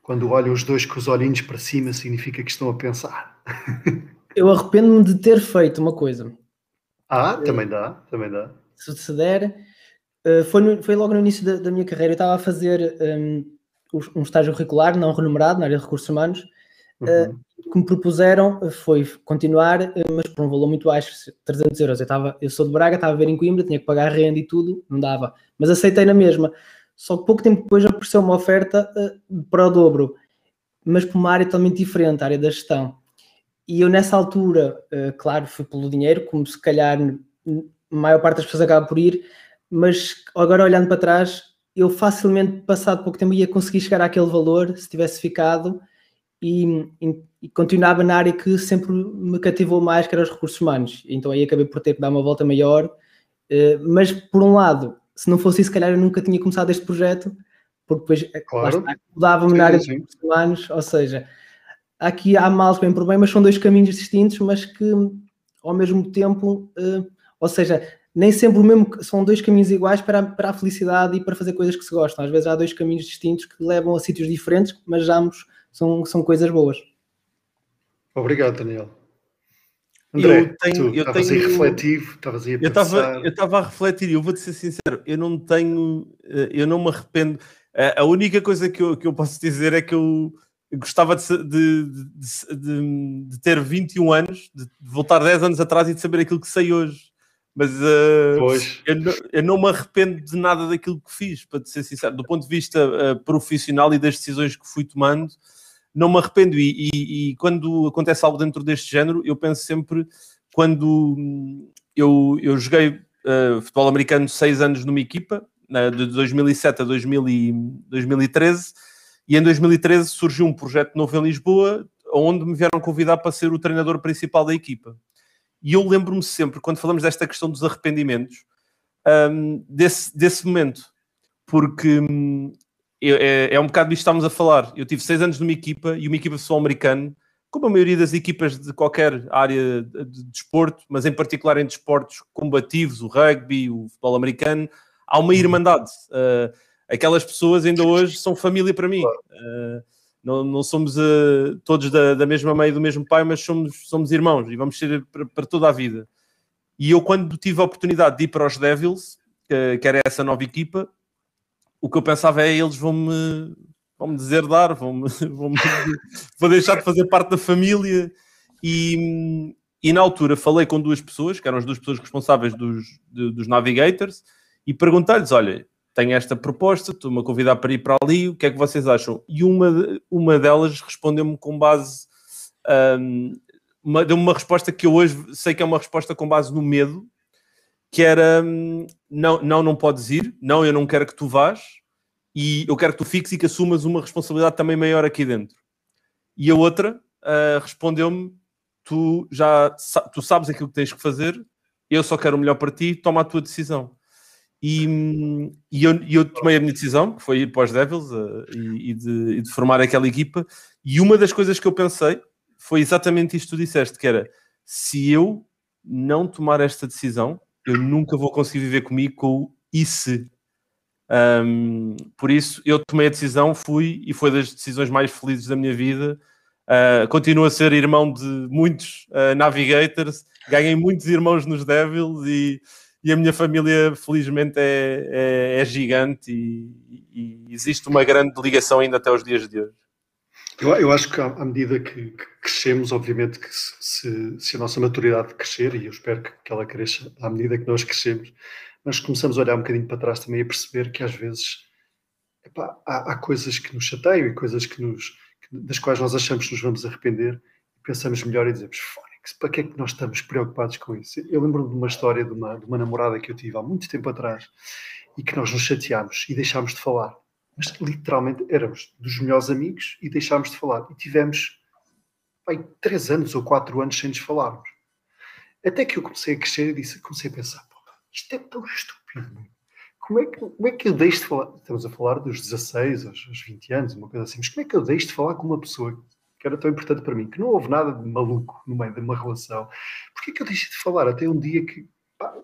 Quando olham os dois com os olhinhos para cima, significa que estão a pensar. (laughs) eu arrependo-me de ter feito uma coisa. Ah, também dá, também dá. Se, se der, eh, foi, no, foi logo no início da, da minha carreira, eu estava a fazer. Um, um estágio curricular não remunerado na área de recursos humanos. Uhum. Uh, que me propuseram foi continuar, eh, mas por um valor muito baixo, 300 euros. Eu, estava, eu sou de Braga, estava a ver em Coimbra, tinha que pagar renda e tudo, não dava. Mas aceitei na mesma. Só que pouco tempo depois apareceu uma oferta uh, para o dobro, mas para uma área totalmente diferente, a área da gestão. E eu nessa altura, claro, fui pelo dinheiro, como se calhar a maior parte das pessoas acaba por ir, mas agora olhando para trás, eu facilmente, passado pouco tempo, ia conseguir chegar àquele valor se tivesse ficado e, e, e, continuava na área que sempre me cativou mais, que era os recursos humanos. Então aí acabei por ter que dar uma volta maior. Uh, mas, por um lado, se não fosse isso, se calhar eu nunca tinha começado este projeto, porque depois eh, claro. mudava-me na área dos recursos humanos, ou seja, aqui há mal bem por bem, mas são dois caminhos distintos, mas que ao mesmo tempo, uh, ou seja, nem sempre o mesmo, são dois caminhos iguais para, para a felicidade e para fazer coisas que se gostam. Às vezes há dois caminhos distintos que levam a sítios diferentes, mas ambos são, são coisas boas. Obrigado, Daniel. André, eu tenho, tu eu estavas tenho, aí refletivo, estavas aí a eu estava, eu estava a refletir e eu vou-te ser sincero, eu não tenho, eh, eu não me arrependo. A única coisa que eu, que eu posso dizer é que eu gostava de, de, de, de ter 21 anos, de voltar 10 anos atrás e de saber aquilo que sei hoje. Mas uh, eu, não, eu, não me arrependo de nada daquilo que fiz, para ser sincero. Do ponto de vista uh, profissional e das decisões que fui tomando, não me arrependo. E, e, e, quando acontece algo dentro deste género, eu penso sempre quando eu, eu joguei uh, futebol americano seis anos numa equipa, de 2007 a 2000 e, 2013, e em 2013 surgiu um projeto novo em Lisboa, onde me vieram convidar para ser o treinador principal da equipa. E eu lembro-me sempre, quando falamos desta questão dos arrependimentos, um, desse, desse momento, porque um, é, é, um bocado disto que estamos a falar. Eu tive seis anos numa equipa e uma equipa de futebol americano, como a maioria das equipas de qualquer área de desporto, mas em particular em desportos combativos, o rugby, o futebol americano, há uma irmandade. Uh, aquelas pessoas ainda hoje são família para mim. Uh, não, não somos uh, todos da, da mesma mãe do mesmo pai, mas somos, somos irmãos e vamos ser para, para toda a vida. E eu, quando tive a oportunidade de ir para os Devils, que, que era essa nova equipa, o que eu pensava é eles vão-me vão-me deserdar, vão-me, (laughs) vão vou deixar de fazer parte da família. E, e na altura falei com duas pessoas, que eram as duas pessoas responsáveis dos, dos Navigators, e perguntei-lhes: olha, tenho esta proposta, estou-me a convidar para ir para ali, o que é que vocês acham? E uma, uma delas respondeu-me com base, um, uma, deu-me uma resposta que eu hoje sei que é uma resposta com base no medo, que era, um, não, não, não podes ir, não, eu não quero que tu vás, e eu quero que tu fiques e que assumas uma responsabilidade também maior aqui dentro. E a outra uh, respondeu-me, tu já tu sabes aquilo que tens que fazer, eu só quero o melhor para ti, toma a tua decisão. E, e eu, eu, tomei a minha decisão, que foi ir para os Devils uh, e, e, de, e, de, formar aquela equipa. E uma das coisas que eu pensei foi exatamente isto que tu disseste, que era, se eu não tomar esta decisão, eu nunca vou conseguir viver comigo com o e se. Um, por isso, eu tomei a decisão, fui, e foi das decisões mais felizes da minha vida. Uh, continuo a ser irmão de muitos uh, Navigators, ganhei muitos irmãos nos Devils e e a minha família, felizmente, é, é, é gigante e, e, existe uma grande ligação ainda até os dias de hoje. Eu, eu acho que à, medida que, que, crescemos, obviamente que se, se, a nossa maturidade crescer, e eu espero que, que ela cresça à medida que nós crescemos, nós começamos a olhar um bocadinho para trás também a perceber que às vezes epá, há, há, coisas que nos chateiam e coisas que nos, das quais nós achamos que nos vamos arrepender e pensamos melhor e dizemos, para que é que nós estamos preocupados com isso? Eu lembro-me de uma história de uma, de uma namorada que eu tive há muito tempo atrás e que nós nos chateámos e deixámos de falar. Mas literalmente éramos dos melhores amigos e deixámos de falar. E tivemos pai, três anos ou quatro anos sem nos falarmos. Até que eu comecei a crescer e disse, comecei a pensar, isto é tão estúpido. Como é, que, como é que eu deixo de falar? Estamos a falar dos 16 aos, aos 20 anos, uma coisa assim, mas como é que eu deixo de falar com uma pessoa que era tão importante para mim, que não houve nada de maluco no meio de uma relação? Porquê que eu deixei de falar? Até um dia que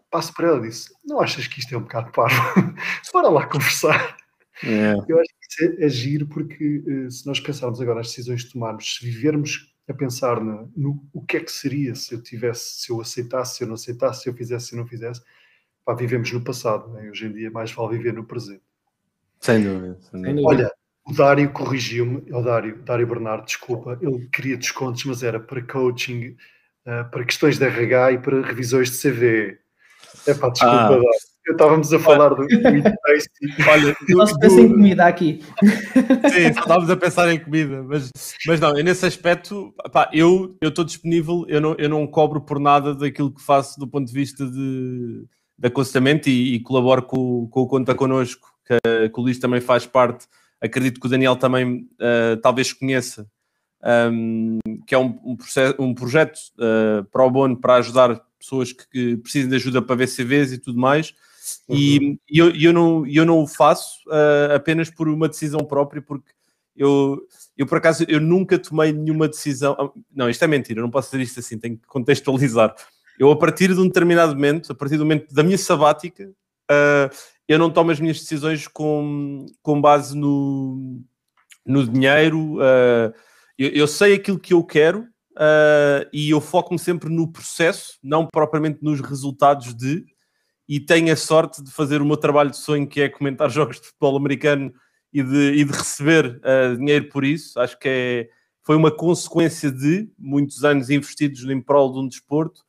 passo para ela e disse: Não achas que isto é um bocado parvo? (laughs) Bora lá conversar. É. Eu acho que isso é, é giro porque eh, se nós pensarmos agora as decisões que tomarmos, se vivermos a pensar no, no, o que é que seria se eu tivesse, se eu aceitasse, se eu não aceitasse, se eu fizesse, se eu não fizesse, pá, vivemos no passado, né? hoje em dia mais vale viver no presente. Sem dúvida. Sem dúvida. Olha, o Dário corrigiu-me, o Dário, Dário Bernardo, desculpa, ele queria descontos, mas era para coaching, uh, para questões de RH e para revisões de CV. É pá, desculpa, ah. Dário. Estávamos a falar do, do Olha, Nós (laughs) pensamos em comida aqui. Sim, estávamos a pensar em comida, mas, mas não, nesse aspecto, pá, eu estou disponível, eu não, eu não cobro por nada daquilo que faço do ponto de vista de, de aconselhamento e, e colaboro com, com o Conta Connosco, que, que o Luís também faz parte. Acredito que o Daniel também uh, talvez conheça, um, que é um, um, processo, um projeto uh, pro bono para ajudar pessoas que, que precisam de ajuda para VCVs e tudo mais. Uhum. E, eu, eu, não, eu não o faço uh, apenas por uma decisão própria, porque eu, eu, por acaso, eu nunca tomei nenhuma decisão. Ah, não, isto é mentira, não posso dizer isto assim, tenho que contextualizar. Eu, a partir de um determinado momento, a partir do momento da minha sabática, uh, eu não tomo as minhas decisões com, com base no, no dinheiro. Uh, eu, eu, sei aquilo que eu quero uh, e eu foco-me sempre no processo, não propriamente nos resultados de e tenho a sorte de fazer o meu trabalho de sonho, que é comentar (laughs) jogos de futebol americano e de, e de receber uh, dinheiro por isso. Acho que é, foi uma consequência de muitos anos investidos em prol de um desporto.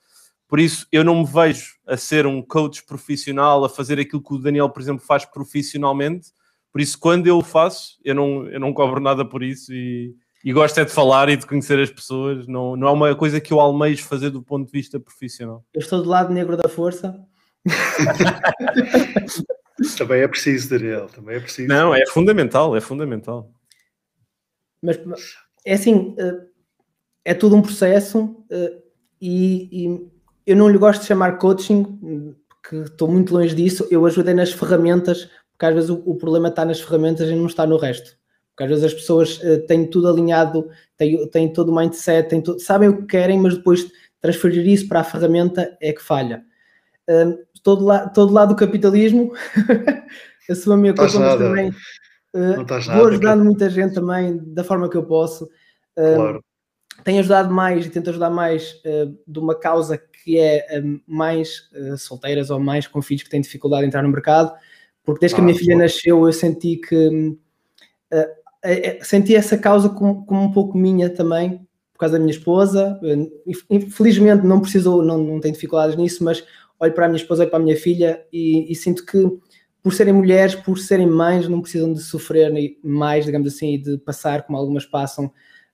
Por isso, eu não me vejo a ser um coach profissional, a fazer aquilo que o Daniel, por exemplo, faz profissionalmente. Por isso, quando eu faço, eu não, eu não cobro nada por isso e, e gosto é de falar e de conhecer as pessoas. Não, não é uma coisa que eu almejo fazer do ponto de vista profissional. Eu estou do lado negro da força (laughs) também é preciso, Daniel, também é preciso. Não, é fundamental, é fundamental. Mas é assim, eh, é tudo um processo eh, e, e eu não lhe gosto de chamar coaching, porque estou muito longe disso. Eu ajudei nas ferramentas, porque às vezes o, o problema está nas ferramentas e não está no resto. Porque às vezes as pessoas uh, têm tudo alinhado, têm, têm todo o mindset, têm sabem o que querem, mas depois transferir isso para a ferramenta é que falha todo, la, todo lado do capitalismo, (laughs) a sua minha coisa, mas também uh, vou ajudando muita gente também da forma que eu posso. Uh, claro. Tenho ajudado mais e tento ajudar mais uh, de uma causa que é mais solteiras ou mais com filhos que têm dificuldade em entrar no mercado, porque desde ah, que a minha filha nasceu eu senti que senti essa causa como, como um pouco minha também, por causa da minha esposa. Infelizmente não precisou, não, não tem dificuldades nisso, mas olho para a minha esposa, olho para a minha filha e, e, sinto que por serem mulheres, por serem mães, não precisam de sofrer mais, digamos assim, e de passar como algumas passam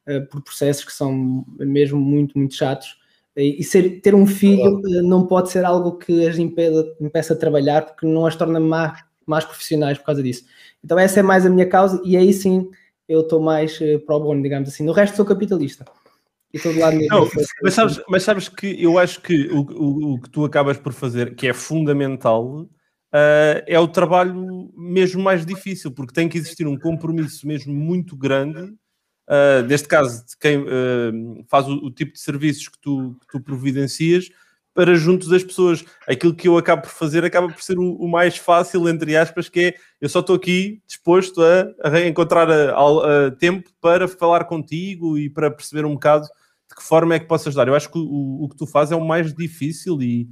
uh, por processos que são mesmo muito, muito chatos. E, ser, ter um filho uh, não pode ser algo que as impeda, impeça de trabalhar, porque não as torna mais, mais profissionais por causa disso. Então essa é mais a minha causa e aí sim eu estou mais uh, pro bono, digamos assim. No resto sou capitalista. E todo lado não, mas, sabes, mas sabes que eu acho que o, o, o que tu acabas por fazer, que é fundamental, uh, é o trabalho mesmo mais difícil, porque tem que existir um compromisso mesmo muito grande, uh, neste caso, de quem uh, faz o, o, tipo de serviços que tu, que tu providencias, para junto das pessoas. Aquilo que eu acabo por fazer acaba por ser o, o mais fácil, entre aspas, que é eu só estou aqui disposto a, a encontrar a, a, a tempo para falar contigo e para perceber um bocado de que forma é que posso ajudar? Eu acho que o, o que tu fazes é o mais difícil e,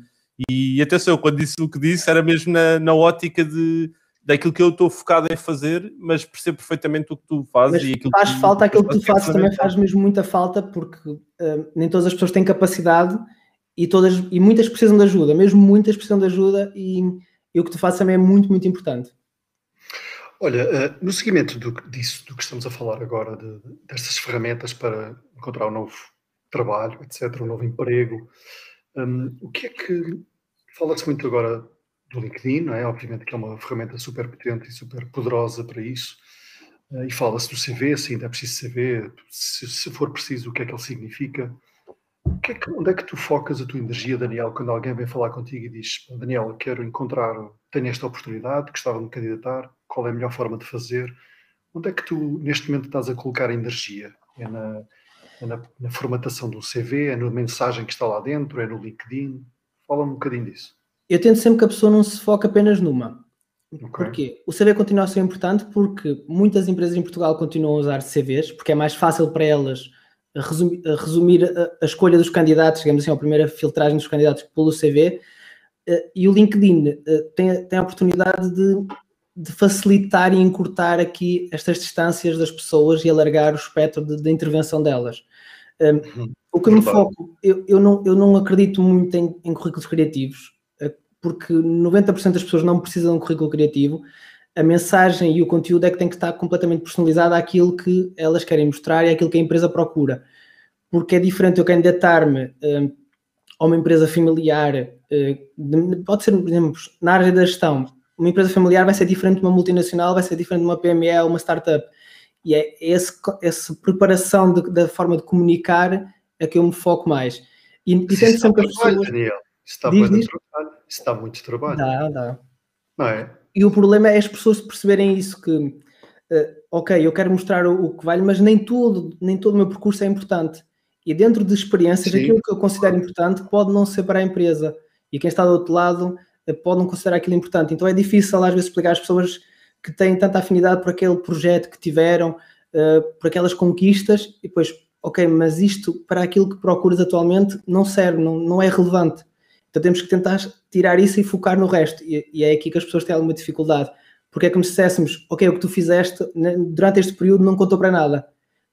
e atenção, quando disse o que disse, era mesmo na, na ótica de daquilo que eu estou focado em fazer, mas percebo perfeitamente o que tu fazes. Mas e aquilo faz que falta, aquilo que tu fazes também faz mesmo muita falta, porque uh, nem todas as pessoas têm capacidade e, todas, e muitas precisam de ajuda, mesmo muitas precisam de ajuda e, e o que tu fazes também é muito, muito importante. Olha, uh, no seguimento do, disso, do que estamos a falar agora, de, destas ferramentas para encontrar um novo trabalho, etc., um novo emprego. Um, o que é que. Fala-se muito agora do LinkedIn, não é? Obviamente que é uma ferramenta super potente e super poderosa para isso. Uh, e fala-se do CV, se ainda é preciso CV, se, se, for preciso, o que é que ele significa. Que é que, onde é que tu focas a tua energia, Daniel, quando alguém vem falar contigo e diz: Daniel, quero encontrar, tenho esta oportunidade, gostava de me candidatar, qual é a melhor forma de fazer? Onde é que tu, neste momento, estás a colocar energia? É na, é na, na formatação do CV? É na mensagem que está lá dentro? É no LinkedIn? Fala um bocadinho disso. Eu tento sempre que a pessoa não se foque apenas numa. Okay. Porquê? O CV continua a ser importante porque muitas empresas em Portugal continuam a usar CVs, porque é mais fácil para elas resumir, resumir a, a, escolha dos candidatos, digamos assim, a primeira filtragem dos candidatos pelo CV, eh, e o LinkedIn eh, tem, tem a oportunidade de, de facilitar e encurtar aqui estas distâncias das pessoas e alargar o espectro de, de intervenção delas. Um, uhum. o que eu me foco, eu, eu, não, eu não acredito muito em, em currículos criativos, eh, porque 90% das pessoas não precisam de um currículo criativo. A mensagem e o conteúdo é que tem que estar completamente personalizado àquilo que elas querem mostrar e àquilo que a empresa procura. Porque é diferente eu candidatar-me um, a uma empresa familiar, uh, pode ser, por exemplo, na área da gestão, uma empresa familiar vai ser diferente de uma multinacional, vai ser diferente de uma PME ou uma startup. E é esse, essa preparação de, da forma de comunicar é que eu me foco mais. E, e tento sempre as pessoas. Daniel. Está, muito trabalho. Está muito trabalho. Dá, dá. Não é? E o problema é as pessoas perceberem isso que, uh, ok, eu quero mostrar o, o, que vale, mas nem tudo, nem todo o meu percurso é importante. E dentro de experiências, Sim. aquilo que eu considero importante pode não ser para a empresa. E quem está do outro lado uh, pode não considerar aquilo importante. Então é difícil às vezes explicar às pessoas que têm tanta afinidade por aquele projeto que tiveram, uh, por aquelas conquistas, e depois, ok, mas isto para aquilo que procuras atualmente não serve, não, não é relevante. Então temos que tentar tirar isso e focar no resto. E, e é aqui que as pessoas têm alguma dificuldade. Porque é como se dissessemos, ok, o que tu fizeste durante este período não contou para nada.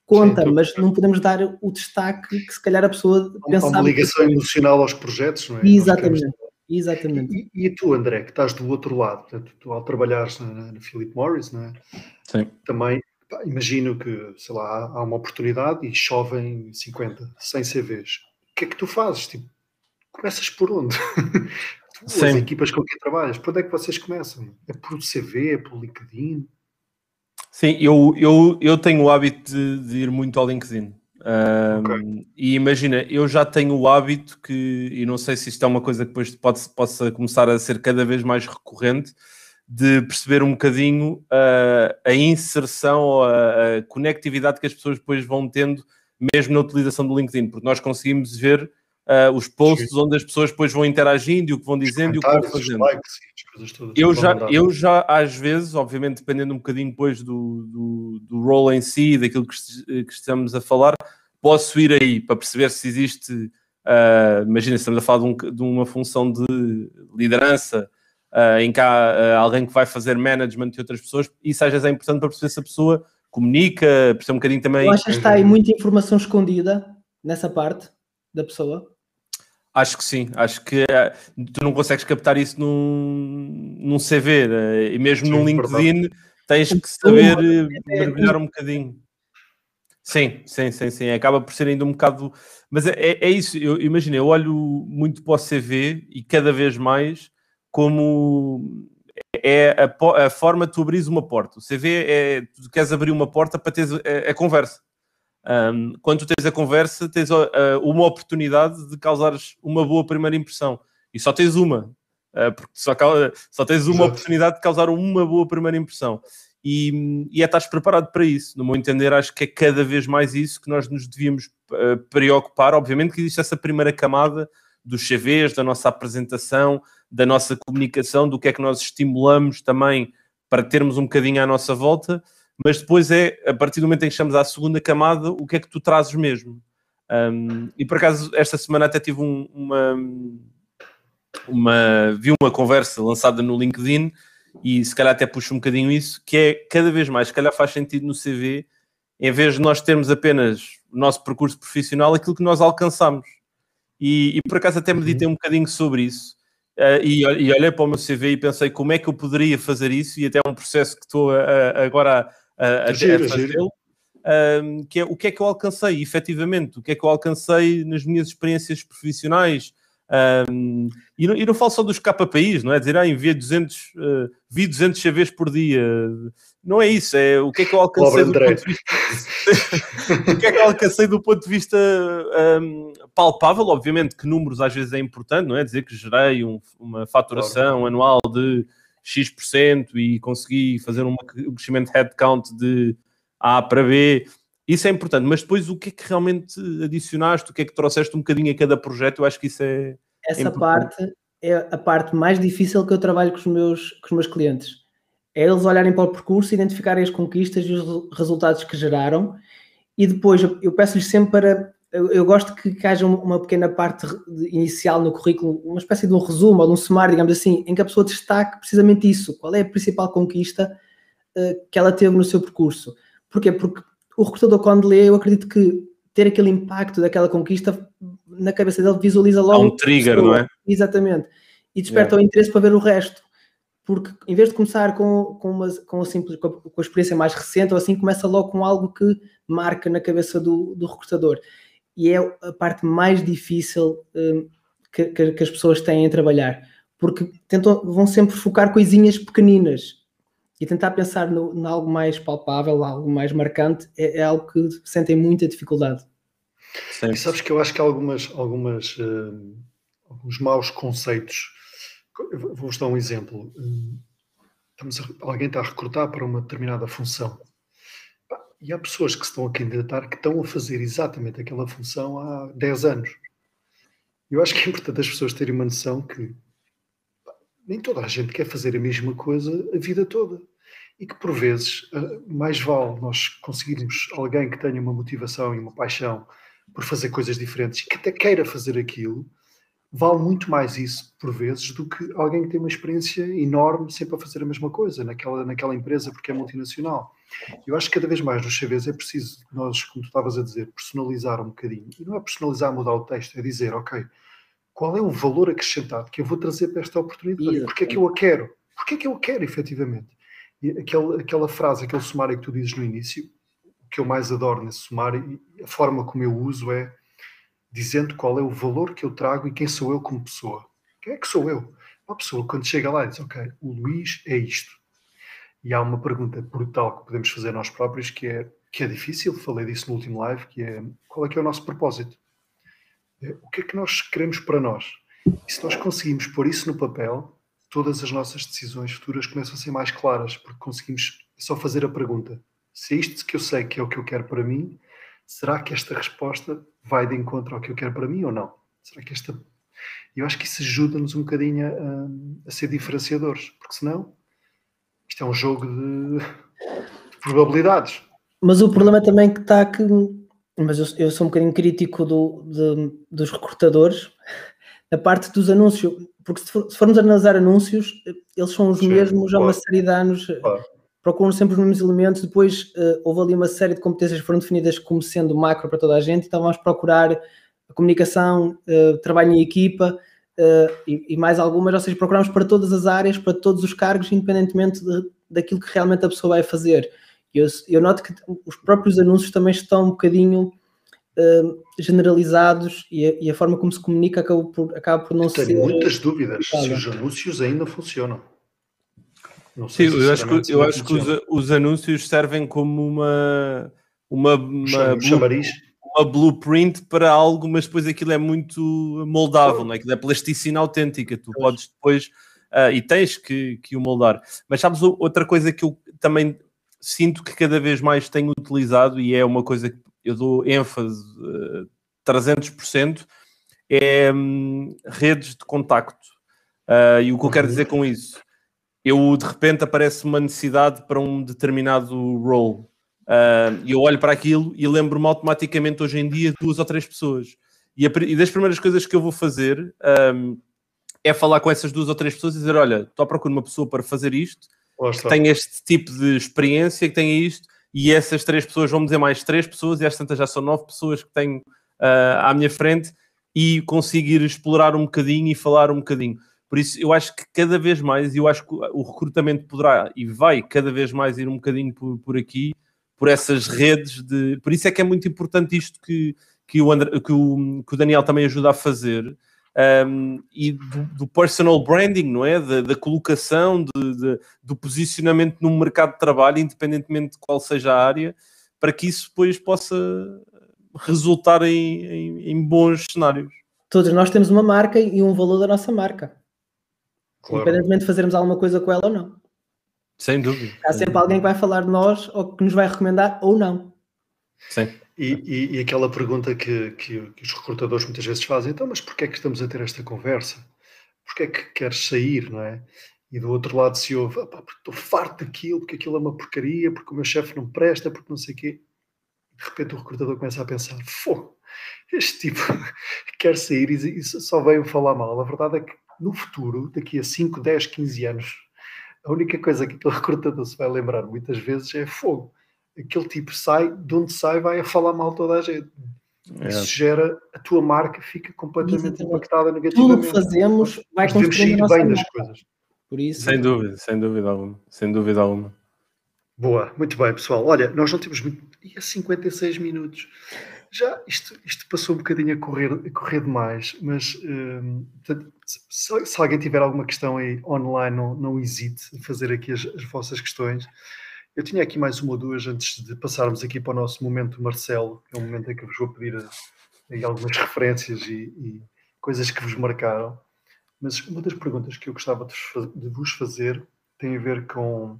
Conta, Sim, mas não podemos dar o destaque que se calhar a pessoa pensava. Há uma ligação que... emocional aos projetos, não é? Exatamente. Exatamente. E, e, tu, André, que estás do outro lado, portanto, tu ao trabalhares na, na Philip Morris, não é? Sim. Também pá, imagino que, sei lá, há uma oportunidade e chovem 50, 100 CVs. O que é que tu fazes? Tipo, começas por onde? (laughs) Sim. As equipas com quem trabalhas, por onde é que vocês começam? É por CV, é por LinkedIn? Sim, eu, eu, eu tenho o hábito de, de ir muito ao LinkedIn. Um, okay. E imagina, eu já tenho o hábito que, e não sei se isto é uma coisa que depois pode, possa começar a ser cada vez mais recorrente, de perceber um bocadinho uh, a inserção ou a, a, conectividade que as pessoas depois vão tendo, mesmo na utilização do LinkedIn, porque nós conseguimos ver uh, os posts Sim. onde as pessoas depois vão interagindo e o que vão dizendo e o que vão fazendo. Likes, eu já, eu já, às vezes, obviamente, dependendo um bocadinho depois do, do, do role em si, daquilo que, que estamos a falar, posso ir aí para perceber se existe. Uh, imagina, estamos a falar de, um, de, uma função de liderança uh, em que há uh, alguém que vai fazer management de outras pessoas, isso às vezes é importante para perceber se a pessoa comunica, perceber um bocadinho também. Eu acho que está aí muita informação escondida nessa parte da pessoa. Acho que sim, acho que uh, tu não consegues captar isso num, num CV uh, e mesmo sim, num LinkedIn verdade. tens que saber uh, mergulhar um bocadinho. Sim, sim, sim, sim. Acaba por ser ainda um bocado. Mas é, é, é isso, eu imagino, eu olho muito para o CV e cada vez mais como é a, a forma de tu abrir uma porta. O CV é tu queres abrir uma porta para ter a, a conversa. Um, quando tu tens a conversa, tens uh, uma oportunidade de causares uma boa primeira impressão. E só tens uma, uh, porque só, só tens uma Exato. oportunidade de causar uma boa primeira impressão. E, e é estás preparado para isso. No meu entender, acho que é cada vez mais isso que nós nos devíamos uh, preocupar. Obviamente que existe essa primeira camada dos CVs, da nossa apresentação, da nossa comunicação, do que é que nós estimulamos também para termos um bocadinho à nossa volta mas depois é, a partir do momento em que chegamos à segunda camada, o que é que tu trazes mesmo? Um, e por acaso, esta semana até tive um, uma, uma. Vi uma conversa lançada no LinkedIn e se calhar até puxo um bocadinho isso, que é cada vez mais, se calhar faz sentido no CV, em vez de nós termos apenas o nosso percurso profissional, aquilo que nós alcançamos. E, e por acaso até meditei uhum. um bocadinho sobre isso. Uh, e, e olhei para o meu CV e pensei como é que eu poderia fazer isso, e até é um processo que estou a, a, agora a, a, giro, a fazê-lo, um, que é o que é que eu alcancei, efetivamente, o que é que eu alcancei nas minhas experiências profissionais, Um, e, não, e não falo só dos KPIs, não é? Dizer, ah, envia 200, uh, vi 200 CVs por dia. Não é isso, é o que é que eu alcancei do ponto de vista... (laughs) o que é que eu alcancei do ponto de vista um, palpável, obviamente que números às vezes é importante, não é? Dizer que gerei um, uma faturação claro. anual de X% e consegui fazer um crescimento headcount de A para B, isso é importante, mas depois o que é que realmente adicionaste, o que é que trouxeste um bocadinho a cada projeto, eu acho que isso é. Essa é parte é a parte mais difícil que eu trabalho com os meus, com os meus clientes. É eles olharem para o percurso, identificarem as conquistas e os resultados que geraram, e depois eu peço-lhes sempre para. Eu, eu gosto que, que, haja uma pequena parte inicial no currículo, uma espécie de um resumo ou de um sumário, digamos assim, em que a pessoa destaque precisamente isso. Qual é a principal conquista uh, que ela teve no seu percurso? Porquê? Porque o recrutador, quando lê, eu acredito que ter aquele impacto daquela conquista na cabeça dele visualiza logo. Há um trigger, não é? Exatamente. E desperta yeah. o interesse para ver o resto. Porque em vez de começar com, com, uma, com, a simples, com a experiência mais recente ou assim, começa logo com algo que marca na cabeça do, do recrutador. E é a parte mais difícil um, que, que, que, as pessoas têm em trabalhar. Porque tentam, vão sempre focar coisinhas pequeninas e tentar pensar no, em algo mais palpável, algo mais marcante, é, é algo que sentem muita dificuldade. Sim. E sabes que eu acho que há algumas, algumas, uh, alguns maus conceitos. Vou-vos dar um exemplo. Uh, estamos a, alguém está a recrutar para uma determinada função. E há pessoas que se estão a candidatar que estão a fazer exatamente aquela função há 10 anos. Eu acho que é importante as pessoas terem uma noção que nem toda a gente quer fazer a mesma coisa a vida toda. E que por vezes mais vale nós conseguirmos alguém que tenha uma motivação e uma paixão por fazer coisas diferentes que até queira fazer aquilo, vale muito mais isso por vezes do que alguém que tem uma experiência enorme sempre a fazer a mesma coisa naquela, naquela empresa porque é multinacional. Eu acho que cada vez mais nos CVs é preciso nós, como tu estavas a dizer, personalizar um bocadinho. E não é personalizar, mudar o texto, é dizer, ok, qual é o valor acrescentado que eu vou trazer para esta oportunidade? Porque é que eu a quero? Porque é que eu a quero, efetivamente? E aquela, aquela frase, aquele sumário que tu dizes no início, o que eu mais adoro nesse sumário, a forma como eu uso é dizendo qual é o valor que eu trago e quem sou eu como pessoa. Quem é que sou eu? Uma pessoa, quando chega lá, diz: Ok, o Luís é isto. E há uma pergunta brutal que podemos fazer nós próprios que é, que é difícil, falei disso no último live, que é qual é que é o nosso propósito? É, o que é que nós queremos para nós? E se nós conseguimos pôr isso no papel, todas as nossas decisões futuras começam a ser mais claras, porque conseguimos só fazer a pergunta: se é isto que eu sei que é o que eu quero para mim, será que esta resposta vai de encontro ao que eu quero para mim ou não? Será que esta. Eu acho que isso ajuda-nos um bocadinho a, a, ser diferenciadores, porque senão isto é um jogo de, de probabilidades. Mas o problema também que está que mas eu, eu, sou um bocadinho crítico do, de, dos recrutadores (laughs) na parte dos anúncios, porque se, for, se, formos analisar anúncios, eles são os Sim, mesmos há uma série de anos, claro. Procuram sempre os mesmos elementos. Depois uh, houve ali uma série de competências que foram definidas como sendo macro para toda a gente, então vamos procurar a comunicação, uh, trabalho em equipa uh, e, e, mais algumas, ou seja, procuramos para todas as áreas, para todos os cargos, independentemente de, daquilo que realmente a pessoa vai fazer. Eu, eu noto que os próprios anúncios também estão um bocadinho uh, generalizados e a, e a, forma como se comunica acaba por, acaba por não eu ser. Tenho muitas dúvidas se os anúncios ainda funcionam. Sim, eu acho que, eu acho que os, os, anúncios servem como uma, uma, uma, blue, uma blueprint para algo, mas depois aquilo é muito moldável, não é? aquilo é plasticina autêntica. Tu podes depois. Uh, e tens que, que o moldar. Mas sabes outra coisa que eu também sinto que cada vez mais tenho utilizado e é uma coisa que eu dou ênfase uh, eh, 300%, é um, redes de contacto. Uh, e o que eu quero dizer com isso? Eu, de repente, aparece uma necessidade para um determinado role. Uh, e eu olho para aquilo e lembro-me automaticamente, hoje em dia, duas ou três pessoas. E, das primeiras coisas que eu vou fazer um, é falar com essas duas ou três pessoas e dizer: Olha, estou à procura de uma pessoa para fazer isto que tem este tipo de experiência, que tem isto, e essas três pessoas vão dizer mais três pessoas, e às tantas já são nove pessoas que tenho uh, à minha frente, e conseguir explorar um bocadinho e falar um bocadinho. Por isso, eu acho que cada vez mais, e eu acho que o recrutamento poderá e vai cada vez mais ir um bocadinho por, por aqui, por essas redes de. Por isso é que é muito importante isto que, que, o, André, que, o, que o Daniel também ajuda a fazer, um, e do, do, personal branding, não é? Da, da colocação, de, de, do posicionamento no mercado de trabalho, independentemente de qual seja a área, para que isso depois possa resultar em, em, em bons cenários. Todos nós temos uma marca e um valor da nossa marca. Claro. Independentemente de fazermos alguma coisa com ela ou não. Sem dúvida. Há sempre alguém que vai falar de nós ou que nos vai recomendar ou não. Sim. E, e, e aquela pergunta que, que, que, os recrutadores muitas vezes fazem, então, mas porquê é que estamos a ter esta conversa? Porquê é que queres sair, não é? E do outro lado se ouve, porque estou farto daquilo, porque aquilo é uma porcaria, porque o meu chefe não presta, porque não sei o quê. De repente o recrutador começa a pensar, fô, este tipo (laughs) quer sair e só veio falar mal. A verdade é que no futuro, daqui a 5, 10, 15 anos, a única coisa que aquele (laughs) recrutador se vai lembrar muitas vezes é fogo aquele tipo sai, de onde sai, vai a falar mal toda a gente. É. Isso gera, a tua marca fica completamente impactada negativamente. Tudo que fazemos vai construir a bem das coisas. Por isso... Sem dúvida, sem dúvida alguma. Sem dúvida alguma. Boa, muito bem, pessoal. Olha, nós não temos muito. E a 56 minutos. Já isto, isto passou um bocadinho a correr, a correr demais, mas hum, se, se, alguém tiver alguma questão aí online, não, não hesite em fazer aqui as, as vossas questões. Eu tinha aqui mais uma ou duas antes de passarmos aqui para o nosso momento Marcelo, que é um momento em que vos vou pedir aí algumas referências e, e coisas que vos marcaram. Mas uma das perguntas que eu gostava de vos fazer tem a ver com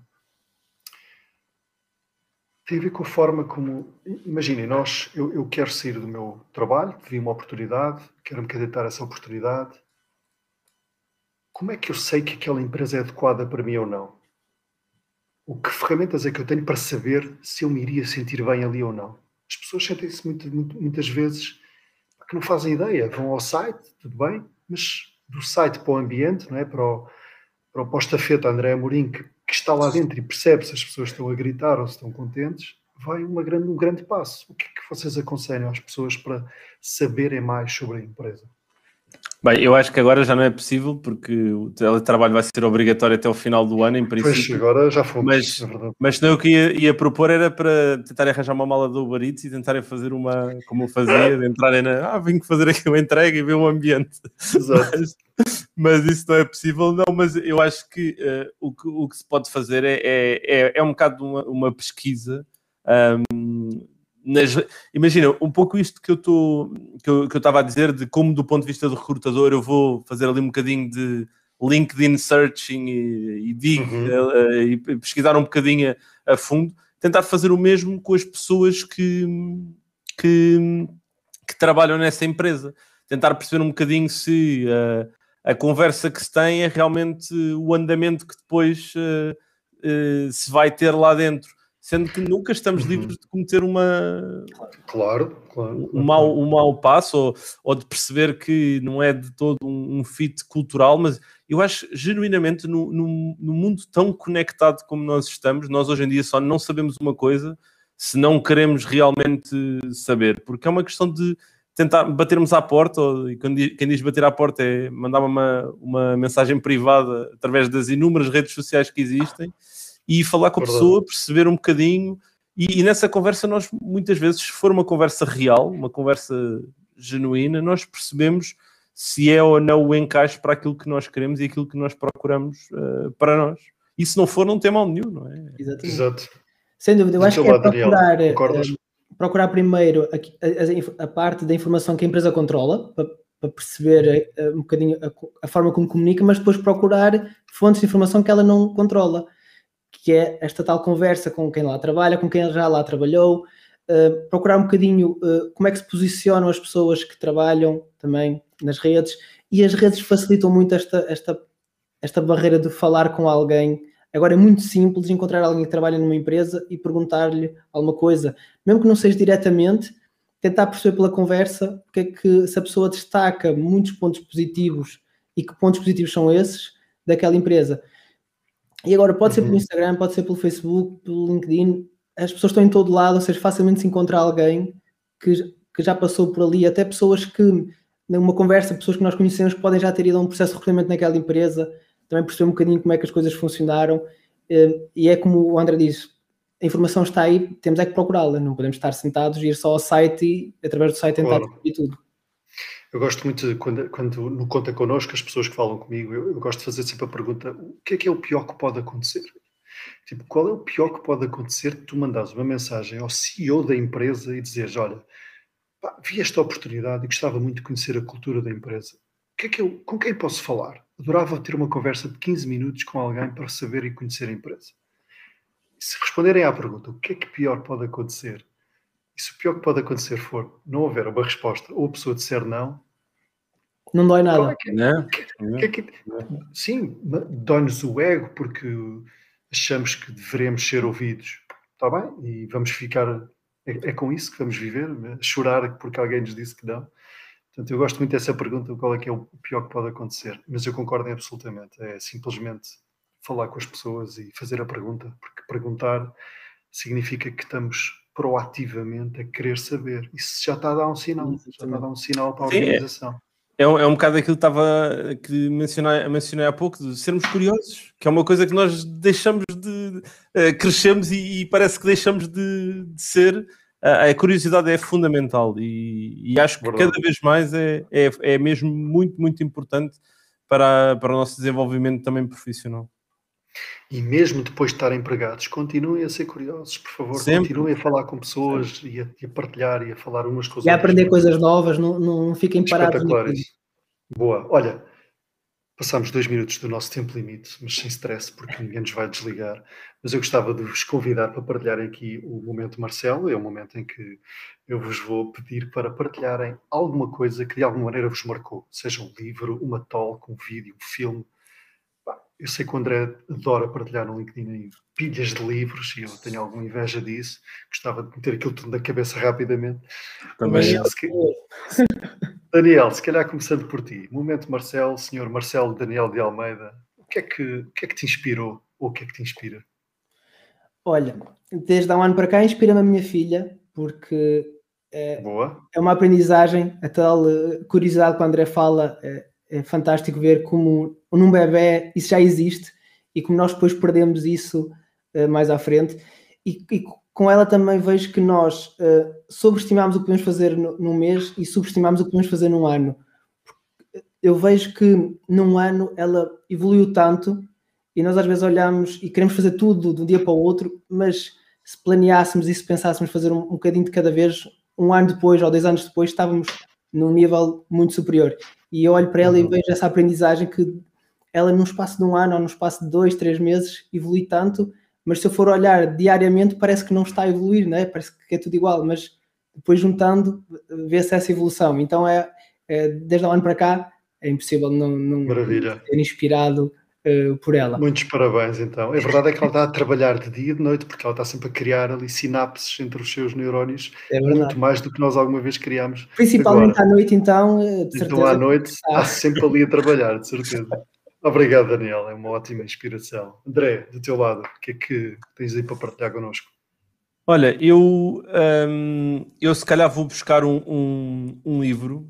tem a ver com a forma como imaginem nós eu, eu quero sair do meu trabalho vi uma oportunidade quero me candidatar a essa oportunidade como é que eu sei que aquela empresa é adequada para mim ou não o que ferramentas é que eu tenho para saber se eu me iria sentir bem ali ou não? As pessoas sentem-se muitas vezes que não fazem ideia, vão ao site, tudo bem, mas do site para o ambiente, não é? para, o, para o posta-feta André Amorim, que, que, está lá dentro e percebe se as pessoas estão a gritar ou se estão contentes, vai uma grande, um grande passo. O que é que vocês aconselham às pessoas para saberem mais sobre a empresa? Bem, eu acho que agora já não é possível porque o teletrabalho vai ser obrigatório até o final do ano, em princípio. Pois, agora já fomos. Mas, é mas não, o que ia, ia, propor era para tentar arranjar uma mala do Uber Eats e tentarem fazer uma, como eu fazia, de entrarem na. Ah, vim fazer aqui uma entrega e ver o ambiente. Exato. (laughs) Mas, mas, isso não é possível, não. Mas eu acho que, uh, o, que o que se pode fazer é, é, é, é um bocado uma, uma pesquisa. Um, nas, imagina, um pouco isto que eu estou que eu estava a dizer, de como do ponto de vista do recrutador eu vou fazer ali um bocadinho de LinkedIn searching e, e dig uhum. uh, e pesquisar um bocadinho a, a, fundo, tentar fazer o mesmo com as pessoas que, que, que trabalham nessa empresa, tentar perceber um bocadinho se uh, a conversa que se tem é realmente o andamento que depois uh, se vai ter lá dentro sendo que nunca estamos uhum. livres de cometer uma claro, claro, um, mau, um mau passo ou, ou de perceber que não é de todo um, um fit cultural, mas eu acho genuinamente no, no, no, mundo tão conectado como nós estamos, nós hoje em dia só não sabemos uma coisa se não queremos realmente saber, porque é uma questão de tentar batermos à porta, ou, e quem diz bater à porta é mandar uma, uma mensagem privada através das inúmeras redes sociais que existem e falar com a Verdade. pessoa, perceber um bocadinho. E, e, nessa conversa, nós muitas vezes, se for uma conversa real, uma conversa genuína, nós percebemos se é ou não o encaixe para aquilo que nós queremos e aquilo que nós procuramos uh, para nós. E se não for, não tem mal nenhum, não é? Exatamente. Exato. Sem dúvida, eu acho que é procurar, uh, procurar primeiro a, a, a, parte da informação que a empresa controla, para, para perceber uh, um bocadinho a, a, forma como comunica, mas depois procurar fontes de informação que ela não controla que é esta tal conversa com quem lá trabalha, com quem já lá trabalhou, uh, procurar um bocadinho uh, como é que se posicionam as pessoas que trabalham também nas redes, e as redes facilitam muito esta, esta, esta barreira de falar com alguém. Agora é muito simples encontrar alguém que trabalha numa empresa e perguntar-lhe alguma coisa, mesmo que não seja diretamente, tentar perceber pela conversa porque é que se a pessoa destaca muitos pontos positivos e que pontos positivos são esses daquela empresa. E agora pode ser pelo uhum. Instagram, pode ser pelo Facebook, pelo LinkedIn, as pessoas estão em todo lado, ou seja, facilmente se encontra alguém que, que já passou por ali, até pessoas que, numa conversa, pessoas que nós conhecemos que podem já ter ido a um processo de recrutamento naquela empresa, também perceber um bocadinho como é que as coisas funcionaram. Eh, e é como o André disse, a informação está aí, temos é que procurá-la, não podemos estar sentados e ir só ao site e através do site tentar claro. tudo. Eu gosto muito de quando, quando no Conta Connosco, as pessoas que falam comigo, eu, eu, gosto de fazer sempre a pergunta: o que é que é o pior que pode acontecer? Tipo, qual é o pior que pode acontecer tu mandares uma mensagem ao CEO da empresa e dizeres: olha, pá, vi esta oportunidade e gostava muito de conhecer a cultura da empresa. Que é que eu, com quem posso falar? Adorava ter uma conversa de 15 minutos com alguém para saber e conhecer a empresa. Se responderem à pergunta: o que é que pior pode acontecer? E se o pior que pode acontecer for não houver uma resposta ou a pessoa disser não, não dói nada. Que, não, que, é que, que, sim, dói-nos o ego porque achamos que devemos ser ouvidos. Está bem? E vamos ficar. É, é, com isso que vamos viver? Né? Chorar porque alguém nos disse que não? Portanto, eu gosto muito dessa pergunta: qual é que é o pior que pode acontecer? Mas eu concordo absolutamente. É simplesmente falar com as pessoas e fazer a pergunta, porque perguntar significa que estamos proativamente a querer saber. Isso já está a dar um sinal, já está a dar um sinal para a Sim, é. organização. É, é, um, é um bocado aquilo que estava que mencionei, mencionei há pouco, de sermos curiosos, que é uma coisa que nós deixamos de uh, crescemos e, e, parece que deixamos de, de ser. Uh, a curiosidade é fundamental e, e acho que Verdade. cada vez mais é, é, é mesmo muito, muito importante para, para o nosso desenvolvimento também profissional. E mesmo depois de estarem empregados, continuem a ser curiosos, por favor. Sempre. Continuem a falar com pessoas e a, e a, partilhar e a falar umas com as e outras. E a aprender coisas novas, não, não fiquem parados. Boa. Olha, passámos dois minutos do nosso tempo limite, mas sem stress, porque ninguém nos vai desligar. Mas eu gostava de vos convidar para partilharem aqui o momento Marcelo. É o momento em que eu vos vou pedir para partilharem alguma coisa que de alguma maneira vos marcou. Seja um livro, uma talk, um vídeo, um filme eu sei que o André adora partilhar no LinkedIn aí pilhas de livros e eu tenho alguma inveja disso. Gostava de meter aquilo tudo na cabeça rapidamente. Também. Daniel, se, (laughs) Daniel, se calhar começando por ti. Momento Marcelo, senhor Marcelo Daniel de Almeida, o que é que, o que, é que te inspirou ou o que é que te inspira? Olha, desde há um ano para cá inspira-me a minha filha, porque é, Boa. é uma aprendizagem, a tal eh, curiosidade que o André fala, é, é fantástico ver como num bebê isso já existe e como nós depois perdemos isso uh, mais à frente. E, e, com ela também vejo que nós uh, sobreestimamos o que podemos fazer no, num mês e subestimamos o que podemos fazer num ano. Eu vejo que num ano ela evoluiu tanto e nós às vezes olhamos e queremos fazer tudo de um dia para o outro, mas se planeássemos e se pensássemos fazer um, um bocadinho de cada vez, um ano depois ou dois anos depois, estávamos num nível muito superior. E eu olho para ela uhum. e vejo essa aprendizagem que ela, num espaço de um ano ou num espaço de dois, três meses, evolui tanto, mas se eu for olhar diariamente, parece que não está a evoluir, né? parece que é tudo igual, mas depois juntando, vê-se essa evolução. Então, é, é, desde o ano para cá, é impossível não, não ser inspirado uh, por ela. Muitos parabéns, então. A verdade é que ela está a trabalhar de dia e de noite, porque ela está sempre a criar ali sinapses entre os seus neurónios, é muito mais do que nós alguma vez criámos. Principalmente Agora, à noite, então. Eh, de então, à noite, está sempre ali a trabalhar, de certeza. Obrigado, Daniel. É uma ótima inspiração. André, do teu lado, o que é que tens aí para partilhar connosco? Olha, eu, um, eu se calhar vou buscar um, um, um livro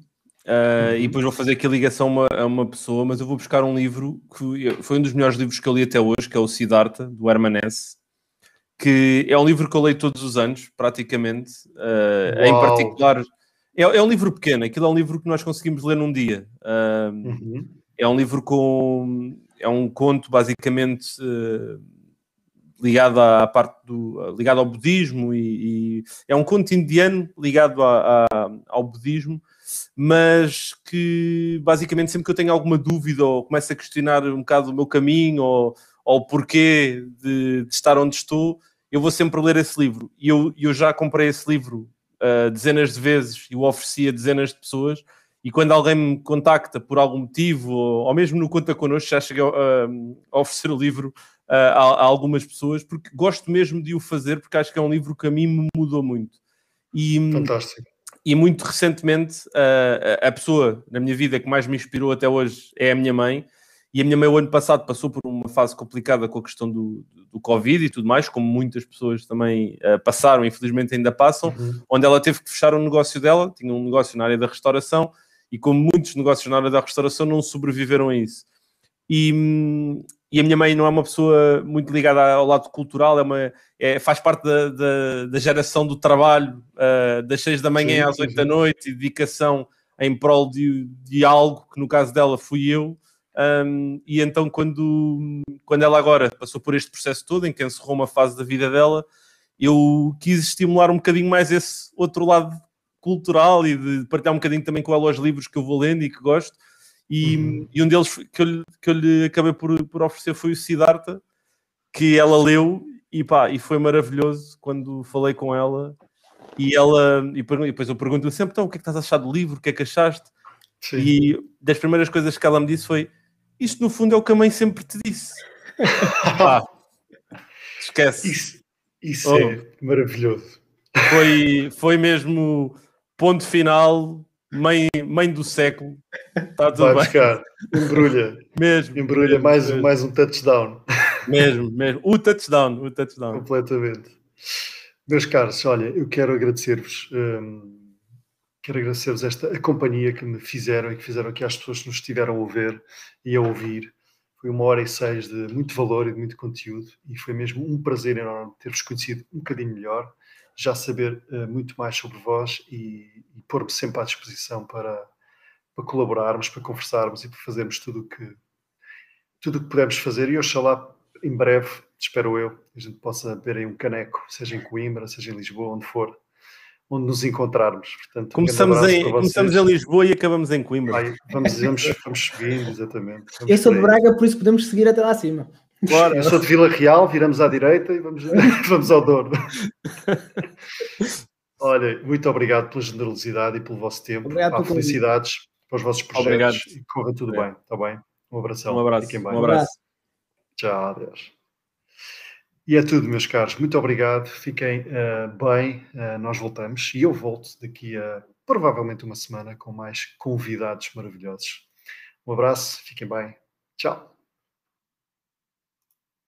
uh, uhum. e depois vou fazer aqui a ligação a uma, a uma, pessoa, mas eu vou buscar um livro que foi um dos melhores livros que eu li até hoje, que é o Siddhartha, do Herman Hesse, que é um livro que eu leio todos os anos, praticamente. Uh, em particular, é, é, um livro pequeno, aquilo é um livro que nós conseguimos ler num dia. Uh, uhum. É um livro com. É um conto basicamente ligado à parte do. ligado ao budismo e, e é um conto indiano ligado a, a, ao budismo, mas que basicamente sempre que eu tenho alguma dúvida ou começo a questionar um bocado o meu caminho ou, ou o porquê de, de estar onde estou, eu vou sempre ler esse livro. E eu, eu já comprei esse livro uh, dezenas de vezes e o ofereci a dezenas de pessoas e quando alguém me contacta por algum motivo, ou, ou mesmo no Conta Connosco, já cheguei a, a oferecer o livro a, a, a, algumas pessoas, porque gosto mesmo de o fazer, porque acho que é um livro que a mim me mudou muito. E, Fantástico. E muito recentemente, a, a pessoa na minha vida que mais me inspirou até hoje é a minha mãe. E a minha mãe, o ano passado, passou por uma fase complicada com a questão do, do Covid e tudo mais, como muitas pessoas também uh, passaram, infelizmente ainda passam, uhum. onde ela teve que fechar o negócio dela, tinha um negócio na área da restauração, e como muitos negócios na área da restauração não sobreviveram a isso. E, e a minha mãe não é uma pessoa muito ligada ao lado cultural, é uma, é, faz parte da, da, da, geração do trabalho, uh, das seis da manhã sim, às oito da noite, e dedicação em prol de, de algo, que no caso dela fui eu, um, e então quando, quando ela agora passou por este processo todo, em que encerrou uma fase da vida dela, eu quis estimular um bocadinho mais esse outro lado cultural e de partilhar um bocadinho também com ela os livros que eu vou lendo e que gosto. E, uhum. e um deles que eu, que eu lhe acabei por, por oferecer foi o Siddhartha, que ela leu e, pá, e foi maravilhoso quando falei com ela. E ela, e depois eu pergunto-lhe sempre: então, o que é que estás a achar do livro? O que é que achaste? Sim. E das primeiras coisas que ela me disse foi: Isto no fundo é o que a mãe sempre te disse. (laughs) pá, esquece. Isso, isso oh. é maravilhoso. Foi, foi mesmo ponto final, mãe, mãe do século. Está tudo Vai bem. buscar, embrulha. (laughs) mesmo. Embrulha mesmo, mais, mesmo. mais um touchdown. Mesmo, mesmo. O touchdown, o touchdown. Completamente. Meus caros, olha, eu quero agradecer-vos. Hum, quero agradecer-vos esta a companhia que me fizeram e que fizeram aqui às pessoas que nos estiveram a ver e a ouvir. Foi uma hora e seis de muito valor e de muito conteúdo e foi mesmo um prazer enorme ter-vos conhecido um bocadinho melhor já saber uh, muito mais sobre vós e, e pôr-me sempre à disposição para, para colaborarmos, para conversarmos e para fazermos tudo o que tudo o que pudermos fazer e oxalá em breve, espero eu, a gente possa ver aí um caneco, seja em Coimbra, seja em Lisboa, onde for, onde nos encontrarmos. Portanto, começamos, em, começamos em Lisboa e acabamos em Coimbra. Ai, vamos, vamos, vamos seguindo, exatamente. Vamos eu sou de Braga, por isso podemos seguir até lá acima. Claro, eu sou de Vila Real, viramos à direita e vamos, (laughs) (laughs) vamos ao Douro. Olha, muito obrigado pela generosidade e pelo vosso tempo. Obrigado felicidades para os vossos projetos obrigado. e corra tudo obrigado. bem, está bem? Um abração. Um abraço. Fiquem bem. Um abraço. Tchau, adeus. E é tudo, meus caros. Muito obrigado. Fiquem uh, bem. Uh, nós voltamos e eu volto daqui a provavelmente uma semana com mais convidados maravilhosos. Um abraço, fiquem bem. Tchau.